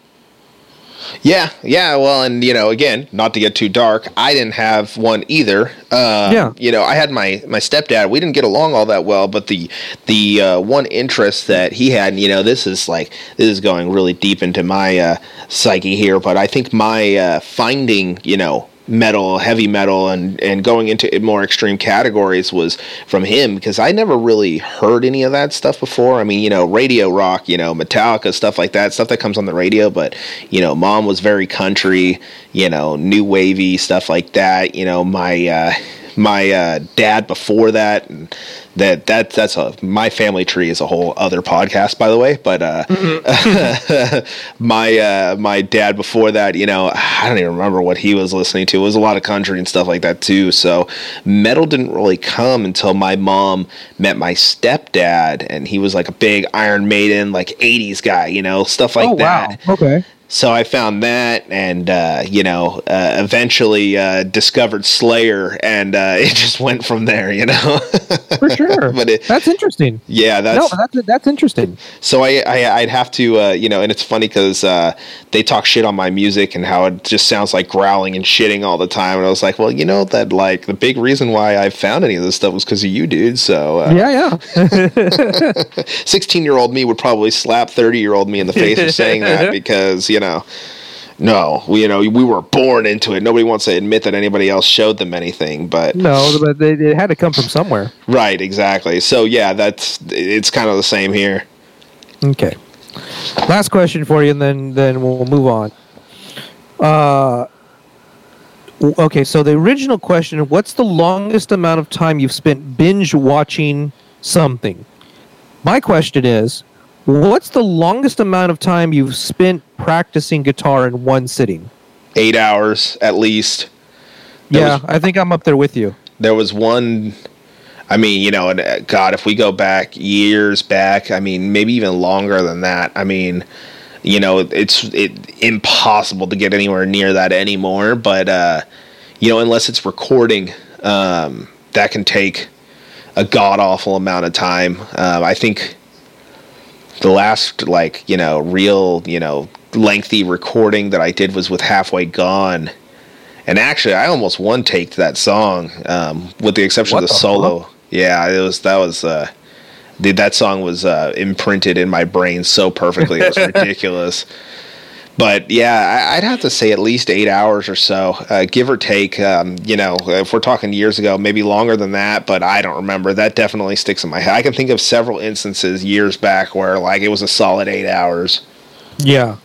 Yeah, yeah. Well, and you know, again, not to get too dark, I didn't have one either. Uh, Yeah. You know, I had my my stepdad. We didn't get along all that well, but the the uh, one interest that he had, and, you know, this is like this is going really deep into my uh, psyche here, but I think my uh, finding, you know, metal, heavy metal, and and going into more extreme categories was from him because I never really heard any of that stuff before. I mean, you know, radio rock, you know, Metallica, stuff like that, stuff that comes on the radio. But you know, mom was very country, you know, new wavy stuff like that. You know, my uh, my uh, dad before that and that that that's a my family tree is a whole other podcast by the way but uh, mm-hmm. my uh, my dad before that you know i don't even remember what he was listening to it was a lot of country and stuff like that too so metal didn't really come until my mom met my stepdad and he was like a big iron maiden like 80s guy you know stuff like oh, that wow. okay so I found that, and uh, you know, uh, eventually uh, discovered Slayer, and uh, it just went from there. You know, for sure. but it, that's interesting. Yeah, that's no, that's that's interesting. So I, I would have to, uh, you know, and it's funny because uh, they talk shit on my music and how it just sounds like growling and shitting all the time, and I was like, well, you know, that like the big reason why I found any of this stuff was because of you, dude. So yeah, yeah. Sixteen year old me would probably slap thirty year old me in the face for saying that because you know, no, we, you know, we were born into it. Nobody wants to admit that anybody else showed them anything, but no, but they, it had to come from somewhere. Right, exactly. So yeah, that's it's kind of the same here. Okay. Last question for you, and then then we'll move on. Uh, okay. So the original question: What's the longest amount of time you've spent binge watching something? My question is, What's the longest amount of time you've spent practicing guitar in one sitting? Eight hours at least. There yeah, was, I think I'm up there with you. There was one. I mean, you know, uh, God, if we go back years back, I mean, maybe even longer than that. I mean, you know, it's it impossible to get anywhere near that anymore. But uh, you know, unless it's recording, um, that can take a god awful amount of time. Um, I think the last like you know real you know lengthy recording that I did was with Halfway Gone, and actually I almost one taked that song um, with the exception what of the, the solo. Fuck? Yeah, it was that was. Uh, dude, that song was uh, imprinted in my brain so perfectly. It was ridiculous but yeah, I'd have to say at least eight hours or so, uh, give or take. Um, you know, if we're talking years ago, maybe longer than that, but I don't remember. That definitely sticks in my head. I can think of several instances years back where like it was a solid eight hours. Yeah,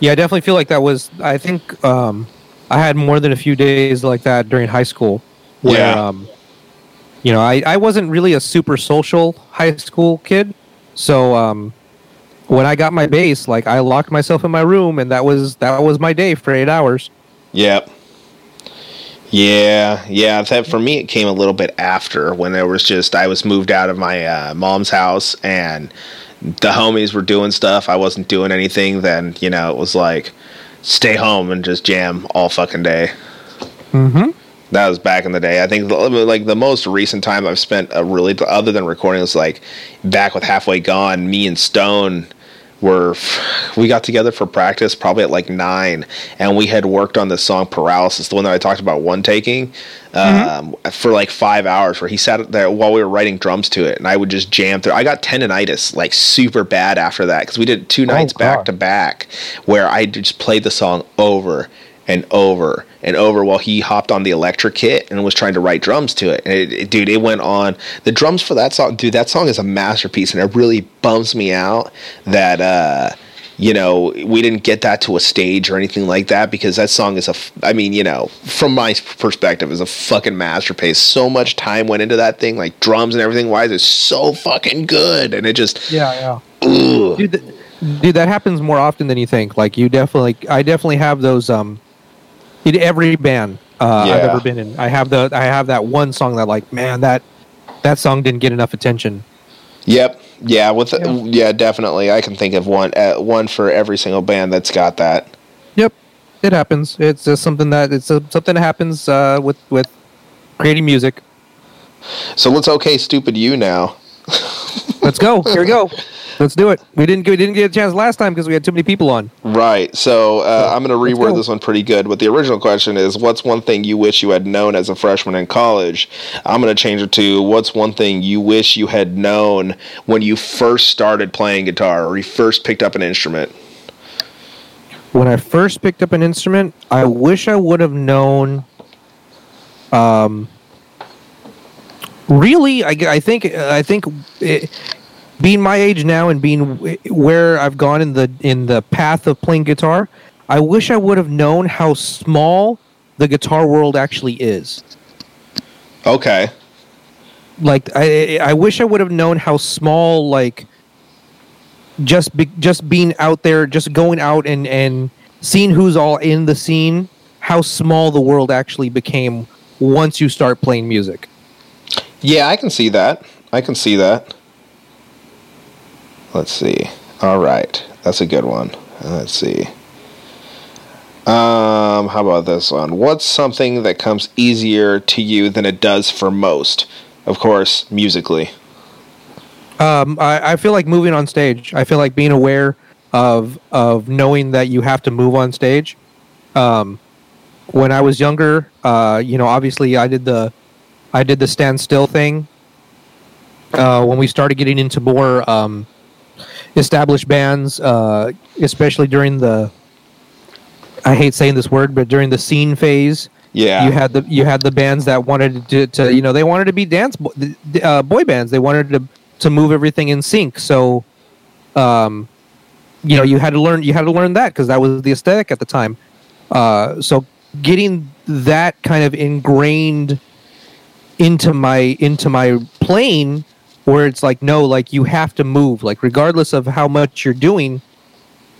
yeah, I definitely feel like that was. I think um, I had more than a few days like that during high school. Where, yeah. Um, you know, I, I wasn't really a super social high school kid, so um, when I got my bass, like I locked myself in my room, and that was that was my day for eight hours. Yep. Yeah, yeah. That for me, it came a little bit after when there was just I was moved out of my uh, mom's house and the homies were doing stuff. I wasn't doing anything. Then you know it was like stay home and just jam all fucking day. Mm-hmm. That was back in the day. I think like the most recent time I've spent a really other than recording was like back with Halfway Gone. Me and Stone were we got together for practice probably at like nine, and we had worked on this song Paralysis, the one that I talked about one taking, mm-hmm. um, for like five hours. Where he sat there while we were writing drums to it, and I would just jam through. I got tendonitis like super bad after that because we did two nights oh, back to back where I just played the song over and over and over while he hopped on the electric kit and was trying to write drums to it. And it, it, dude, it went on. The drums for that song, dude, that song is a masterpiece, and it really bums me out that. uh you know, we didn't get that to a stage or anything like that because that song is a, I mean, you know, from my perspective, is a fucking masterpiece. So much time went into that thing, like drums and everything wise, it's so fucking good. And it just, yeah, yeah. Dude, th- dude, that happens more often than you think. Like, you definitely, I definitely have those, um, in every band uh, yeah. I've ever been in. I have the I have that one song that like man that that song didn't get enough attention. Yep. Yeah. With yeah, yeah definitely. I can think of one uh, one for every single band that's got that. Yep. It happens. It's just something that it's a, something that happens uh, with with creating music. So let's okay stupid you now. let's go. Here we go. Let's do it. We didn't we didn't get a chance last time because we had too many people on. Right. So uh, I'm going to reword go. this one pretty good. But the original question is, what's one thing you wish you had known as a freshman in college? I'm going to change it to, what's one thing you wish you had known when you first started playing guitar or you first picked up an instrument? when I first picked up an instrument, I wish I would have known. Um, really, I, I think I think it, being my age now and being where I've gone in the in the path of playing guitar, I wish I would have known how small the guitar world actually is. Okay. Like I I wish I would have known how small like just be, just being out there, just going out and and seeing who's all in the scene, how small the world actually became once you start playing music. Yeah, I can see that. I can see that. Let's see. All right, that's a good one. Let's see. Um, how about this one? What's something that comes easier to you than it does for most? Of course, musically. Um, I, I feel like moving on stage. I feel like being aware of of knowing that you have to move on stage. Um, when I was younger, uh, you know, obviously I did the I did the stand still thing. Uh, when we started getting into more um, established bands, uh, especially during the I hate saying this word, but during the scene phase, Yeah. you had the you had the bands that wanted to, to you know they wanted to be dance bo- uh, boy bands. They wanted to to move everything in sync. So, um, you know, you had to learn you had to learn that because that was the aesthetic at the time. Uh, so getting that kind of ingrained into my into my playing where it's like no like you have to move like regardless of how much you're doing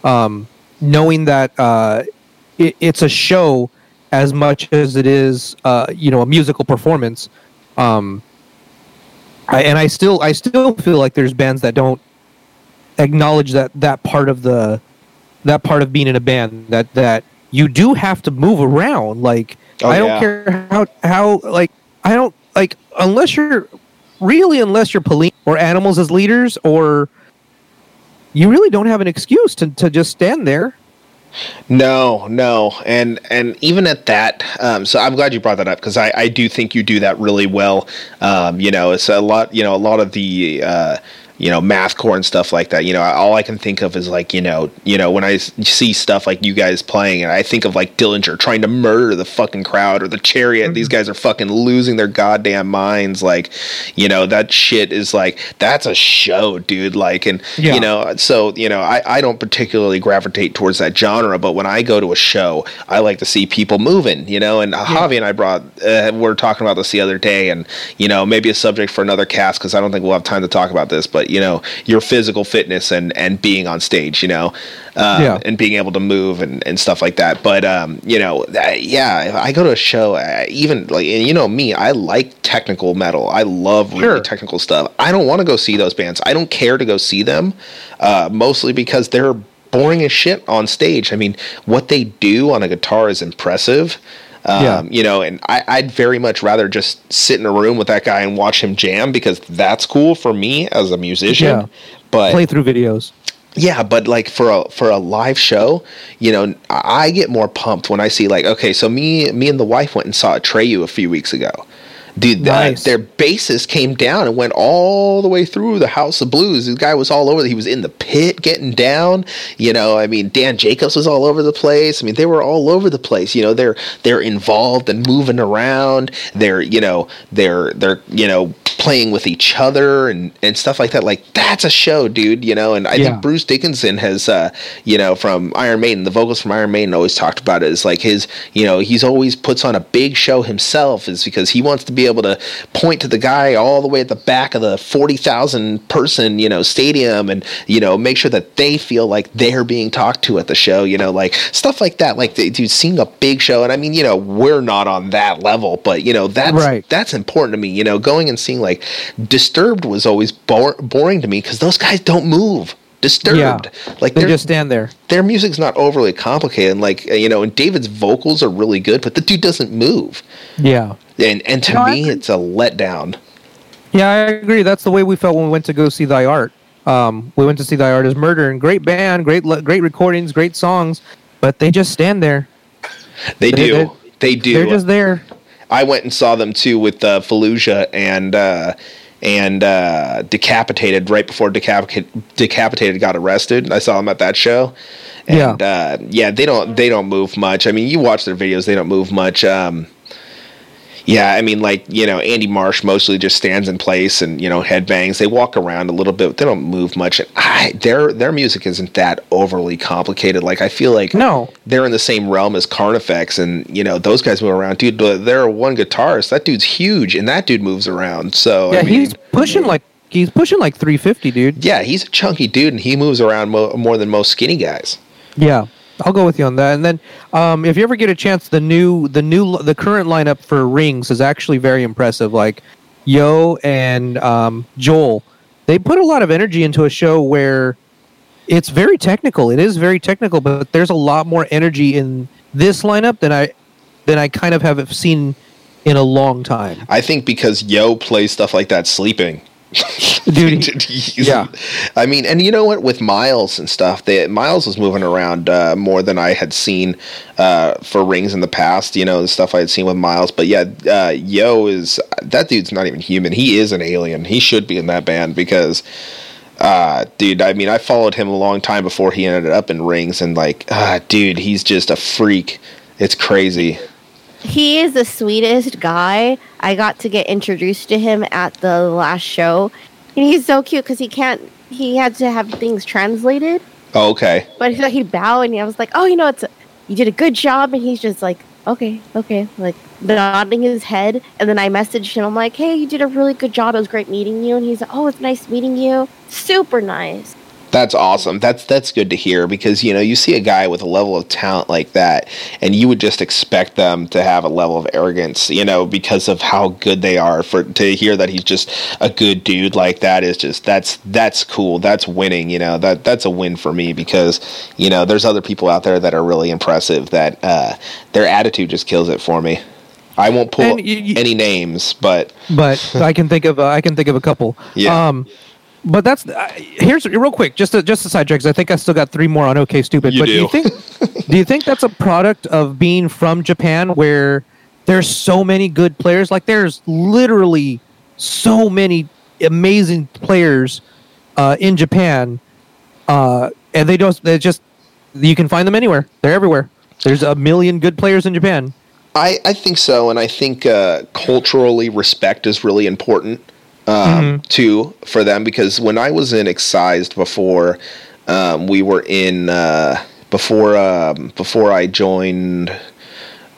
um knowing that uh it, it's a show as much as it is uh you know a musical performance um I, and i still i still feel like there's bands that don't acknowledge that that part of the that part of being in a band that that you do have to move around like Oh, i don't yeah. care how how like i don't like unless you're really unless you're Polyphia or animals as leaders or you really don't have an excuse to, to just stand there No, no, and and even at that, um, so I'm glad you brought that up because I, I do think you do that really well. Um, you know, it's a lot. You know, a lot of the uh, you know mathcore and stuff like that. You know, all I can think of is like you know you know when I see stuff like you guys playing, and I think of like Dillinger trying to murder the fucking crowd or the Chariot. These guys are fucking losing their goddamn minds. Like, you know, that shit is like that's a show, dude. Like, and Yeah. you know, so you know, I, I don't particularly gravitate towards that genre, but when I go to a show, I like to see people moving, you know. And Javi and I brought, uh, we are talking about this the other day, and you know, maybe a subject for another cast because I don't think we'll have time to talk about this. But you know, your physical fitness and and being on stage, you know, uh, Yeah. and being able to move and, and stuff like that. But um, you know, that, yeah, if I go to a show, I, even like, and you know me, I like technical metal. I love really Sure. technical stuff. I don't want to go see those bands. I don't care to go see them, uh, mostly because they're boring as shit on stage. I mean, what they do on a guitar is impressive. Um, Yeah. You know, and I, I'd very much rather just sit in a room with that guy and watch him jam because that's cool for me as a musician. Yeah. But playthrough videos yeah, but like for a for a live show, you know, I I get more pumped when I see like, okay, so me me and the wife went and saw Atreyu a few weeks ago. Dude, uh, Nice. their bassist came down and went all the way through the House of Blues. This guy was all over. He was in the pit getting down. You know, I mean, Dan Jacobs was all over the place. I mean, they were all over the place. You know, they're they're involved and moving around. They're you know they're they're you know playing with each other and and stuff like that. Like that's a show, dude. You know, and I Yeah. think Bruce Dickinson has, uh, you know, from Iron Maiden, the vocals from Iron Maiden always talked about it as like his, you know, he's always puts on a big show himself, is because he wants to be able to point to the guy all the way at the back of the 40,000 person, you know, stadium and, you know, make sure that they feel like they're being talked to at the show, you know, like stuff like that. Like, they- dude, seeing a big show, and I mean, you know, we're not on that level, but, you know, that's, Right. that's important to me, you know, going and seeing like Disturbed was always boring to me because those guys don't move. Disturbed, Yeah. like they just stand there their music's not overly complicated. And like you know, and David's vocals are really good, but the dude doesn't move. yeah And and to No, me, it's a letdown. Yeah, I agree. That's the way we felt when we went to go see Thy Art. Um, we went to see Thy Art Is Murder, and great band, great great recordings, great songs, but they just stand there. They, They- do. They, do. They're just there. I went and saw them too with uh, Fallujah and uh, and uh, Decapitated right before Decapitated, Decapitated got arrested. I saw them at that show. And, yeah, uh, yeah, they don't they don't move much. I mean, you watch their videos; they don't move much. Um, yeah, I mean, like you know, Andy Marsh mostly just stands in place and you know headbangs. They walk around a little bit, they don't move much. And I, their their music isn't that overly complicated. Like I feel like no, they're in the same realm as Carnifex, and you know those guys move around. Dude, But they're one guitarist. That dude's huge, and that dude moves around. So yeah, I mean, he's pushing like he's pushing like 350, dude. Yeah, he's a chunky dude, and he moves around mo- more than most skinny guys. Yeah. I'll go with you on that. And then, um, if you ever get a chance, the new, the new, the current lineup for Rings is actually very impressive. Like Yo and um, Joel, they put a lot of energy into a show where it's very technical. It is very technical, but there's a lot more energy in this lineup than I than I kind of have seen in a long time. I think because Yo plays stuff like that sleeping. Dude, yeah. I mean, and you know what? With Miles and stuff, they, Miles was moving around uh, more than I had seen uh, for rings in the past. You know, the stuff I had seen with Miles. But yeah, uh, Yo is that dude's not even human. He is an alien. He should be in that band because. Uh, dude, I mean, I followed him a long time before he ended up in rings, and like, uh, dude, he's just a freak. It's crazy he is the sweetest guy. I got to get introduced to him at the last show, and he's so cute because he can't. He had to have things translated. Oh, okay. But he, he'd bow, and I was like, "Oh, you know, it's a, you did a good job," and he's just like, "Okay, okay," like nodding his head. And then I messaged him. I'm like, "Hey, you did a really good job. It was great meeting you." And he's like, "Oh, it's nice meeting you. Super nice." That's awesome. That's that's good to hear because you know you see a guy with a level of talent like that, and you would just expect them to have a level of arrogance, you know, because of how good they are. For to hear that he's just a good dude like that is just that's that's cool. That's winning. You know that that's a win for me because you know there's other people out there that are really impressive that uh, their attitude just kills it for me. I won't pull you, you, any names, but but I can think of uh, I can think of a couple. Yeah. Um, but that's uh, here's real quick, just a, just a sidetrack. Cause I think I still got three more on OK Stupid. You but do. do you think do you think that's a product of being from Japan, where there's so many good players? Like there's literally so many amazing players uh, in Japan, uh, and they don't. They just you can find them anywhere. They're everywhere. There's a million good players in Japan. I, I think so, and I think uh, culturally respect is really important um, mm-hmm. too for them because when I was in Excised before, um, we were in uh, before um, before I joined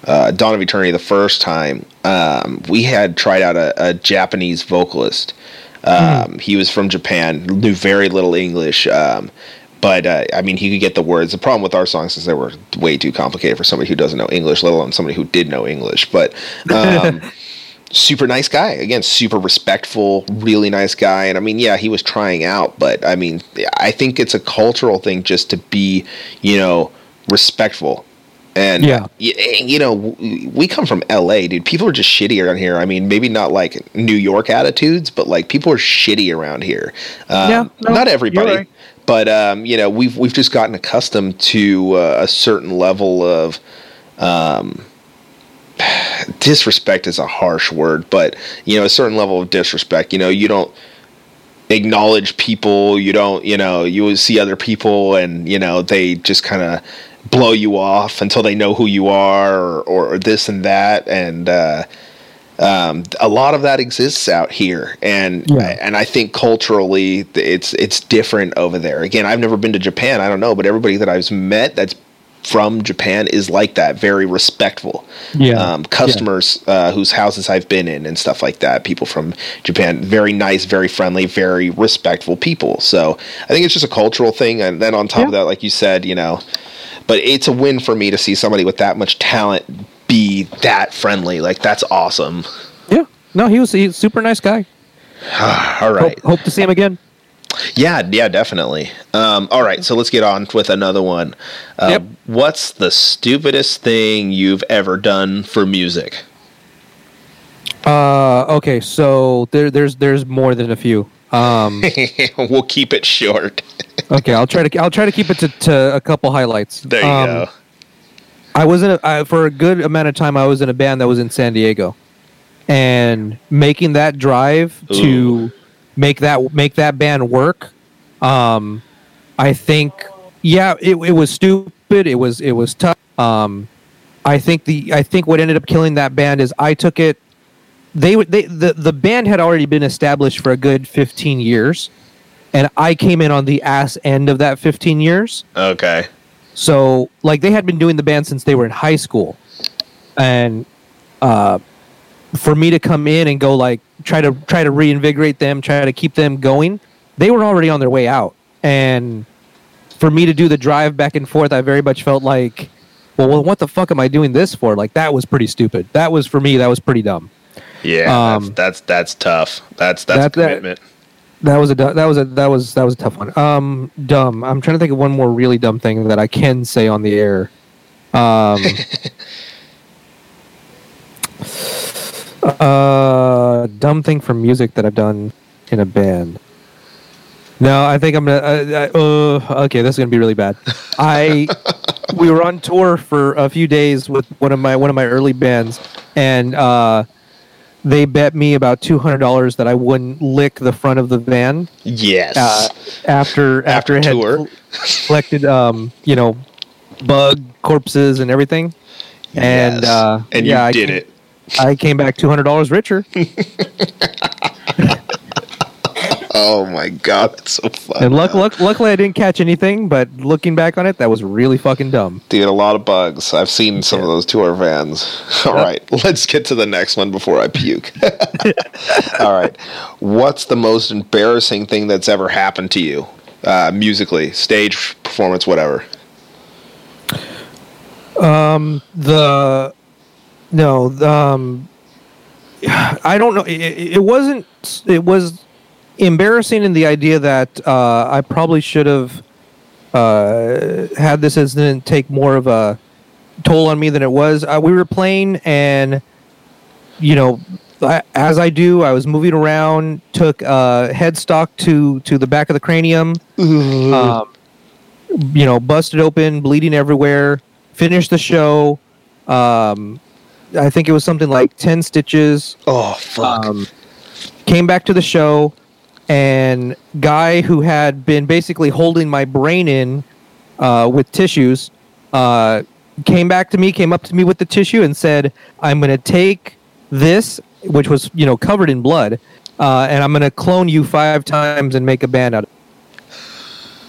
uh, Dawn of Eternity the first time. Um, we had tried out a, a Japanese vocalist. Mm. He was from Japan, knew very little English. Um, but uh, I mean, he could get the words. The problem with our songs is they were way too complicated for somebody who doesn't know English, let alone somebody who did know English. But um, super nice guy. Again, super respectful, really nice guy. And I mean, yeah, he was trying out, but I mean, I think it's a cultural thing just to be, you know, respectful. And yeah, you know, we come from LA, dude. People are just shitty around here. I mean, maybe not like New York attitudes, but like people are shitty around here. Um, yeah, no, not everybody, right. but um, you know, we've we've just gotten accustomed to uh, a certain level of. Um, disrespect is a harsh word, but you know, a certain level of disrespect. You know, you don't acknowledge people. You don't, you know, you see other people, and you know, they just kind of blow you off until they know who you are, or, or this and that, and. Uh, um, a lot of that exists out here, and yeah. and I think culturally it's it's different over there. Again, I've never been to Japan. I don't know, but everybody that I've met that's from Japan is like that, very respectful. Yeah. Um, customers yeah. Uh, whose houses I've been in and stuff like that, people from Japan, very nice, very friendly, very respectful people. So I think it's just a cultural thing. And then on top yeah. of that, like you said, you know, but it's a win for me to see somebody with that much talent be that friendly. Like that's awesome. Yeah. No, he was a super nice guy. All right. Hope, hope to see him again. Yeah, yeah, definitely. Um, all right, so let's get on with another one. Uh, yep. What's the stupidest thing you've ever done for music? Uh, okay, so there, there's there's more than a few. Um, we'll keep it short. okay, I'll try to I'll try to keep it to, to a couple highlights. There you um, go. I was in a, I, for a good amount of time. I was in a band that was in San Diego. and making that drive Ooh. to make that make that band work. Um, I think yeah, it, it was stupid. It was it was tough. Um, I think the I think what ended up killing that band is I took it. They they the the band had already been established for a good fifteen years, and I came in on the ass end of that fifteen years. Okay. So like they had been doing the band since they were in high school, and uh, for me to come in and go like try to try to reinvigorate them, try to keep them going, they were already on their way out, and for me to do the drive back and forth, I very much felt like, well, well what the fuck am I doing this for? Like that was pretty stupid. That was for me. That was pretty dumb. Yeah, Um, that's, that's that's tough. That's that's that- a that- commitment. That was a that was a that was that was a tough one. Um, dumb. I'm trying to think of one more really dumb thing that I can say on the air. Um, uh, dumb thing for music that I've done in a band. No, I think I'm gonna. Uh, uh, uh, okay, this is gonna be really bad. I we were on tour for a few days with one of my one of my early bands, and uh, they bet me about two hundred dollars that I wouldn't lick the front of the van Yes. uh, after after, After it had tour. collected um you know bug corpses and everything and Yes. uh and yeah, you I did it. I came back two hundred dollars richer. Oh my god, that's so fun. and luck, luck, luckily I didn't catch anything. But looking back on it, that was really fucking dumb. Dude, a lot of bugs. I've seen some of those tour vans. All right, let's get to the next one before I puke. All right, what's the most embarrassing thing that's ever happened to you, uh, musically, stage performance, whatever? Um, The no, um, I don't know. It, it wasn't. It was embarrassing in the idea that uh, I probably should have uh, had this incident take more of a toll on me than it was. Uh, we were playing, and you know, I, as I do, I was moving around, took uh, headstock to to the back of the cranium, um, you know, busted open, bleeding everywhere. Finished the show. Um, I think it was something like ten stitches Oh fuck. um, came back to the show and guy who had been basically holding my brain in uh, with tissues uh, came back to me came up to me with the tissue and said i'm going to take this which was you know covered in blood uh, and i'm going to clone you five times and make a band out of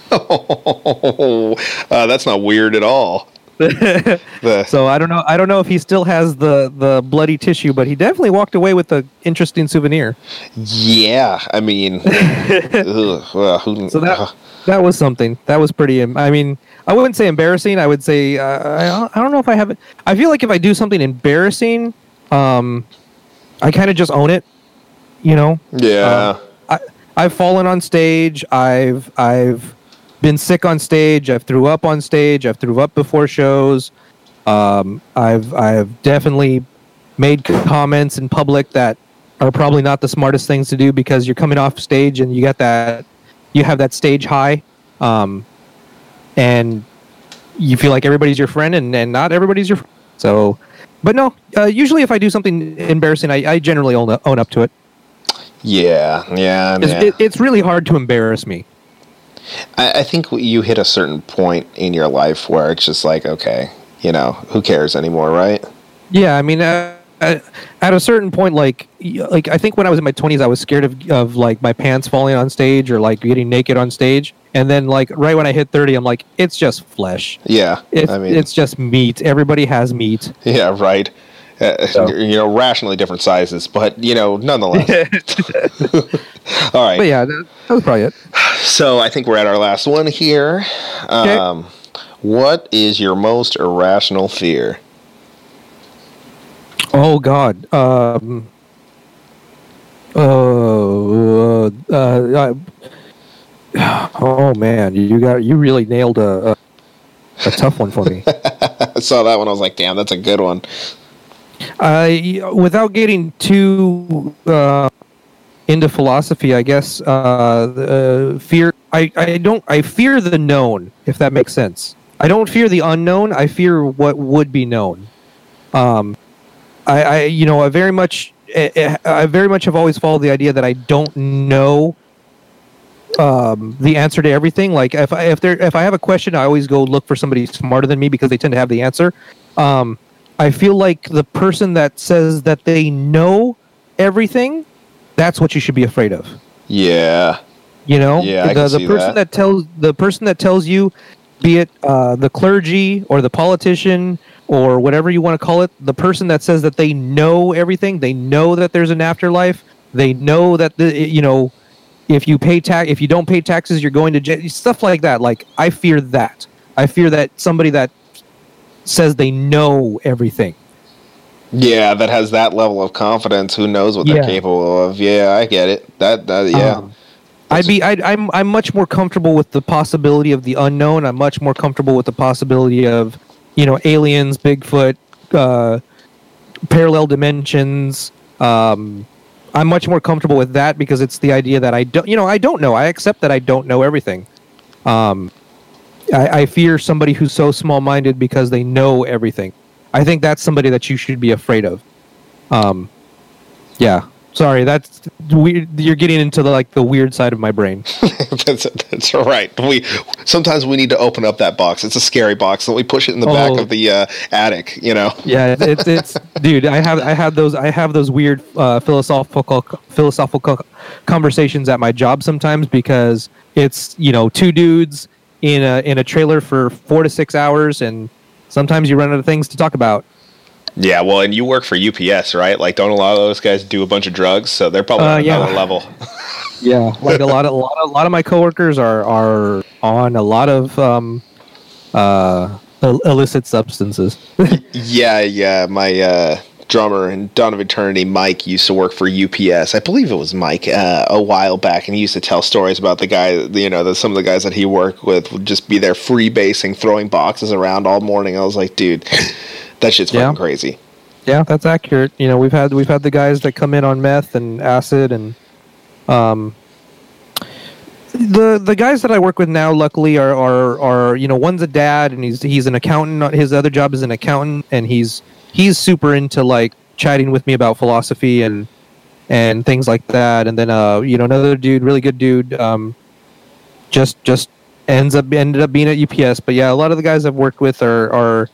uh, that's not weird at all. so i don't know i don't know if he still has the the bloody tissue but he definitely walked away with an interesting souvenir yeah, I mean, ugh, well, who, So that that was something. That was pretty. I mean, I wouldn't say embarrassing. I would say uh, I, don't- I don't know if I have it. I feel like if I do something embarrassing, um, I kind of just own it. You know. yeah. I I've fallen on stage. I've I've been sick on stage. I've threw up on stage. I've threw up before shows. Um, I've I've definitely made comments in public that are probably not the smartest things to do because you're coming off stage and you got that you have that stage high, um, and you feel like everybody's your friend and, and not everybody's your friend. So, but no, uh, usually if I do something embarrassing, I, I generally own, own up to it. yeah, yeah, It's, yeah. it, it's really hard to embarrass me. I, I think you hit a certain point in your life where it's just like, okay, you know, who cares anymore, right? Yeah, I mean, uh, at a certain point, like, like I think when I was in my twenties, I was scared of of like my pants falling on stage or like getting naked on stage. And then, like, right when I hit thirty, I'm like, it's just flesh. Yeah, It's I mean, it's just meat. Everybody has meat. yeah, right. Uh, So- You know, rationally different sizes, but you know, nonetheless. All right. But yeah, that, that was probably it. So I think we're at our last one here. Okay. Um, what is your most irrational fear? Oh God. Um. Oh. Uh, uh, oh man, you got you really nailed a, a, a tough one for me. I saw that one. I was like, damn, that's a good one. I, without getting too uh, into philosophy, I guess uh, the, fear. I, I don't. I fear the known, if that makes sense. I don't fear the unknown. I fear what would be known. Um, I, I you know, I very much eh, eh, I very much have always followed the idea that I don't know um, the answer to everything. Like if I, if there if I have a question, I always go look for somebody smarter than me because they tend to have the answer. Um, I feel like the person that says that they know everything, that's what you should be afraid of. Yeah. You know, Yeah, the, the person that. that. tells the person that tells you, be it uh, the clergy or the politician or whatever you want to call it, the person that says that they know everything, they know that there's an afterlife, they know that the you know, if you pay tax, if you don't pay taxes, you're going to jail, stuff like that. Like I fear that. I fear that somebody that says they know everything. Yeah, that has that level of confidence. Who knows what they're capable of? Yeah, I get it. That that yeah. Um, I'd be I'd, I'm I'm much more comfortable with the possibility of the unknown. I'm much more comfortable with the possibility of you know aliens, Bigfoot, uh, parallel dimensions. Um, I'm much more comfortable with that because it's the idea that I don't you know I don't know. I accept that I don't know everything. Um, I, I fear somebody who's so small minded because they know everything. I think that's somebody that you should be afraid of. Um, yeah. Sorry, that's weird. You're getting into the like the weird side of my brain. that's that's right. We sometimes we need to open up that box. It's a scary box, and we push it in the back Oh. of the uh, attic. You know. Yeah, it's, it's dude. I have I have those I have those weird uh, philosophical philosophical conversations at my job sometimes because it's you know two dudes in a in a trailer for four to six hours, and sometimes you run out of things to talk about. Yeah, well, and you work for UPS, right? Like, don't a lot of those guys do a bunch of drugs? So they're probably Uh, on yeah. another level. Yeah, like a lot of a lot of, a lot of my coworkers are are on a lot of um, uh, illicit substances. yeah, yeah. My uh, drummer in Dawn of Eternity, Mike, used to work for UPS. I believe it was Mike uh, a while back, and he used to tell stories about the guy. You know, that some of the guys that he worked with would just be there freebasing, throwing boxes around all morning. I was like, dude, that shit's Yeah. fucking crazy. Yeah, that's accurate. You know, we've had we've had the guys that come in on meth and acid and um the the guys that I work with now luckily are are are you know one's a dad and he's he's an accountant his other job is an accountant and he's he's super into like chatting with me about philosophy and and things like that. And then uh you know another dude really good dude um just just ends up ended up being at UPS but yeah a lot of the guys I've worked with are are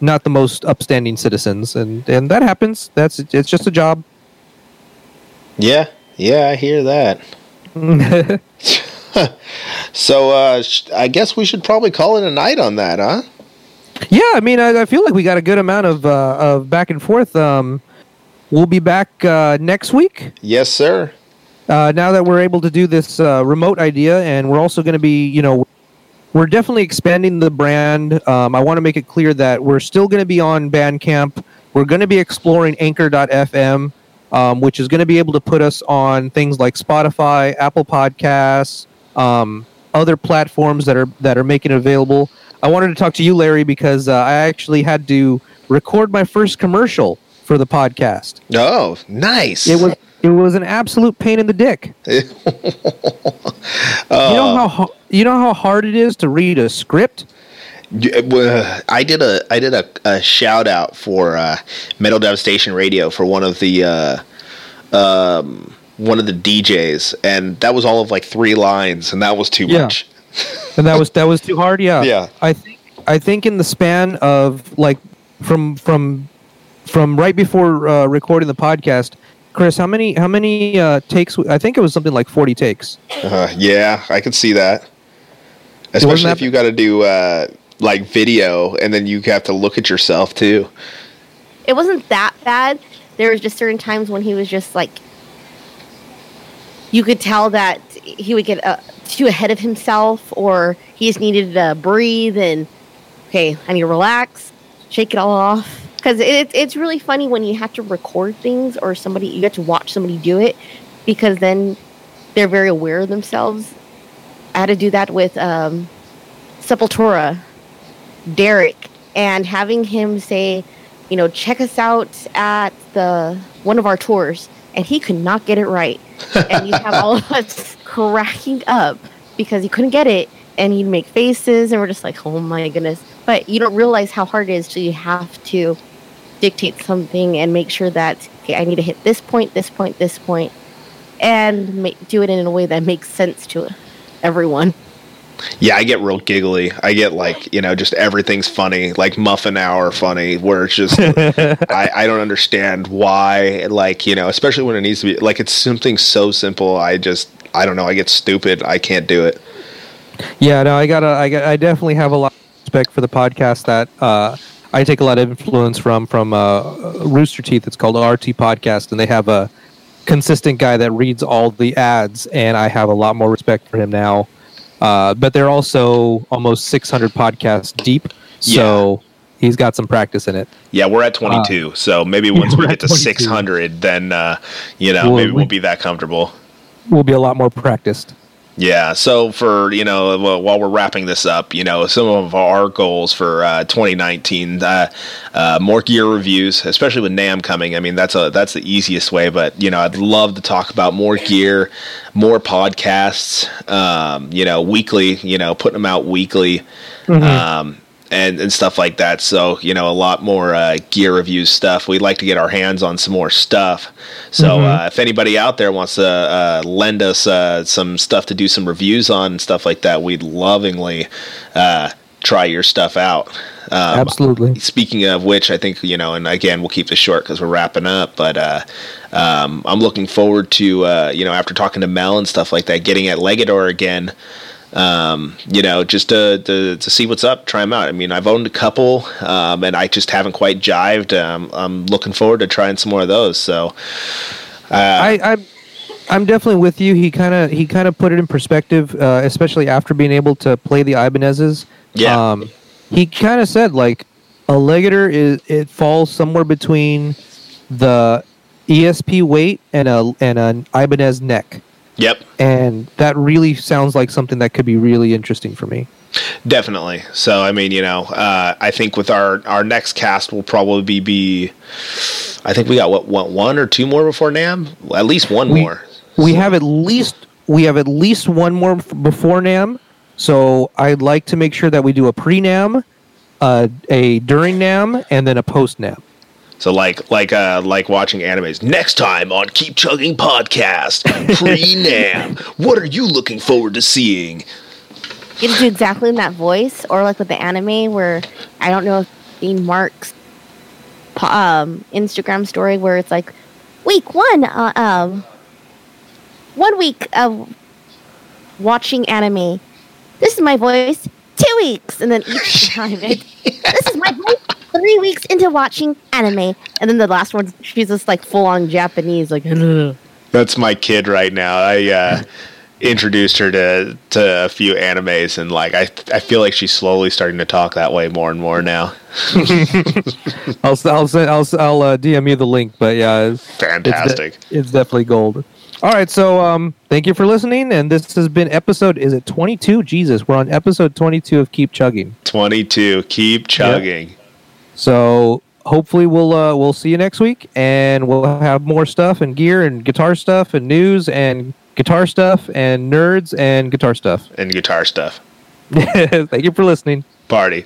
not the most upstanding citizens. And and that happens. That's it's just a job. Yeah, yeah, I hear that. So uh, sh- I guess we should probably call it a night on that, huh? Yeah i mean I, I feel like we got a good amount of uh of back and forth. Um we'll be back uh next week. Yes, sir. uh now that we're able to do this uh remote idea and we're also going to be you know we're definitely expanding the brand. Um i want to make it clear that we're still going to be on bandcamp. We're going to be exploring anchor.fm um, which is going to be able to put us on things like spotify apple podcasts um, other platforms that are that are making it available i wanted to talk to you larry because uh, i actually had to record my first commercial for the podcast Oh, nice. it was it was an absolute pain in the dick you know how you know how hard it is to read a script I did a I did a, a shout out for uh, Metal Devastation Radio for one of the uh, um, one of the DJs, and that was all of like three lines, and that was too Yeah. much. and that was that was too hard yeah Yeah. i think i think in the span of like from from from right before uh, recording the podcast chris how many how many uh, takes i think it was something like 40 takes Uh, yeah, I could see that. wasn't Especially that- if you got to do uh, like video, and then you have to look at yourself too. It wasn't that bad. There was just certain times when he was just like, you could tell that he would get uh, too ahead of himself, or he just needed to breathe and okay, I need to relax, shake it all off. Because it, it's really funny when you have to record things or somebody you have to watch somebody do it, because then they're very aware of themselves. I had to do that with um, Sepultura, Derrick, and having him say, you know, check us out at the one of our tours, and he could not get it right, and you have all of us cracking up because he couldn't get it, and he'd make faces, and we're just like, oh my goodness. But you don't realize how hard it is till you have to dictate something and make sure that okay, I need to hit this point, this point, this point, and ma- do it in a way that makes sense to everyone. Yeah, I get real giggly. I get like, you know, just everything's funny, like muffin hour funny, where it's just, I, I don't understand why, like, you know, especially when it needs to be, like, it's something so simple. I just, I don't know. I get stupid. I can't do it. Yeah, no, I gotta, I got, I definitely have a lot of respect for the podcast that uh, I take a lot of influence from from uh, Rooster Teeth. It's called RT Podcast, and they have a consistent guy that reads all the ads, and I have a lot more respect for him now. Uh, but they're also almost 600 podcasts deep, so he's got some practice in it. Yeah, we're at 22. so maybe once we get to 22. 600, then, uh, you know, Well, maybe we- we'll be that comfortable. We'll be a lot more practiced. Yeah. So for you know, while we're wrapping this up, you know, some of our goals for uh, 2019, uh, uh, more gear reviews, especially with NAMM coming. I mean, that's a that's the easiest way. But you know, I'd love to talk about more gear, more podcasts. Um, you know, weekly. You know, putting them out weekly. Um, and, and stuff like that. So, you know, a lot more uh, gear reviews stuff. We'd like to get our hands on some more stuff. So, uh, if anybody out there wants to uh, lend us uh, some stuff to do some reviews on and stuff like that, we'd lovingly uh, try your stuff out. Um, Absolutely. Speaking of which, I think you know, and again, we'll keep this short because we're wrapping up. But uh, um, I'm looking forward to uh, you know, after talking to Mel and stuff like that, getting at Legator again. Um, you know, just to, to to see what's up, try them out. I mean, I've owned a couple, um, and I just haven't quite jived. Um, I'm looking forward to trying some more of those. So, I, I'm I'm definitely with you. He kind of he kind of put it in perspective, uh, especially after being able to play the Ibanez's. Yeah. Um, he kind of said like a Legator is it falls somewhere between the ESP weight and a and an Ibanez neck, yep, and that really sounds like something that could be really interesting for me. Definitely. So, I mean, you know, uh, I think with our our next cast will probably be, be I think we got what, what one or two more before NAMM, at least one We- more. We have at least we have at least one more before NAMM, so I'd like to make sure that we do a pre NAMM, uh, a during NAMM, and then a post NAMM. So, like like uh, like watching animes. Next time on Keep Chugging podcast, pre NAMM. what are you looking forward to seeing? You have to do exactly in that voice, or like with the anime, where I don't know if seen Mark's um, Instagram story where it's like week one, uh, um, one week of watching anime. This is my voice. Two weeks, and then each time it, this is my voice. Three weeks into watching anime, and then the last one, she's just like full on Japanese, like. That's my kid right now. I uh, introduced her to to a few animes, and like I I feel like she's slowly starting to talk that way more and more now. I'll s- I'll send, I'll s- I'll uh, DM you the link, but yeah, it's, it's de- Fantastic. it's definitely gold. All right, so um, thank you for listening, and this has been episode. Is it twenty two? Jesus, we're on episode twenty two of Keep Chugging. 22. Keep chugging. So hopefully we'll uh, we'll see you next week, and we'll have more stuff and gear and guitar stuff and news and guitar stuff and nerds and guitar stuff. And guitar stuff. Thank you for listening. Party.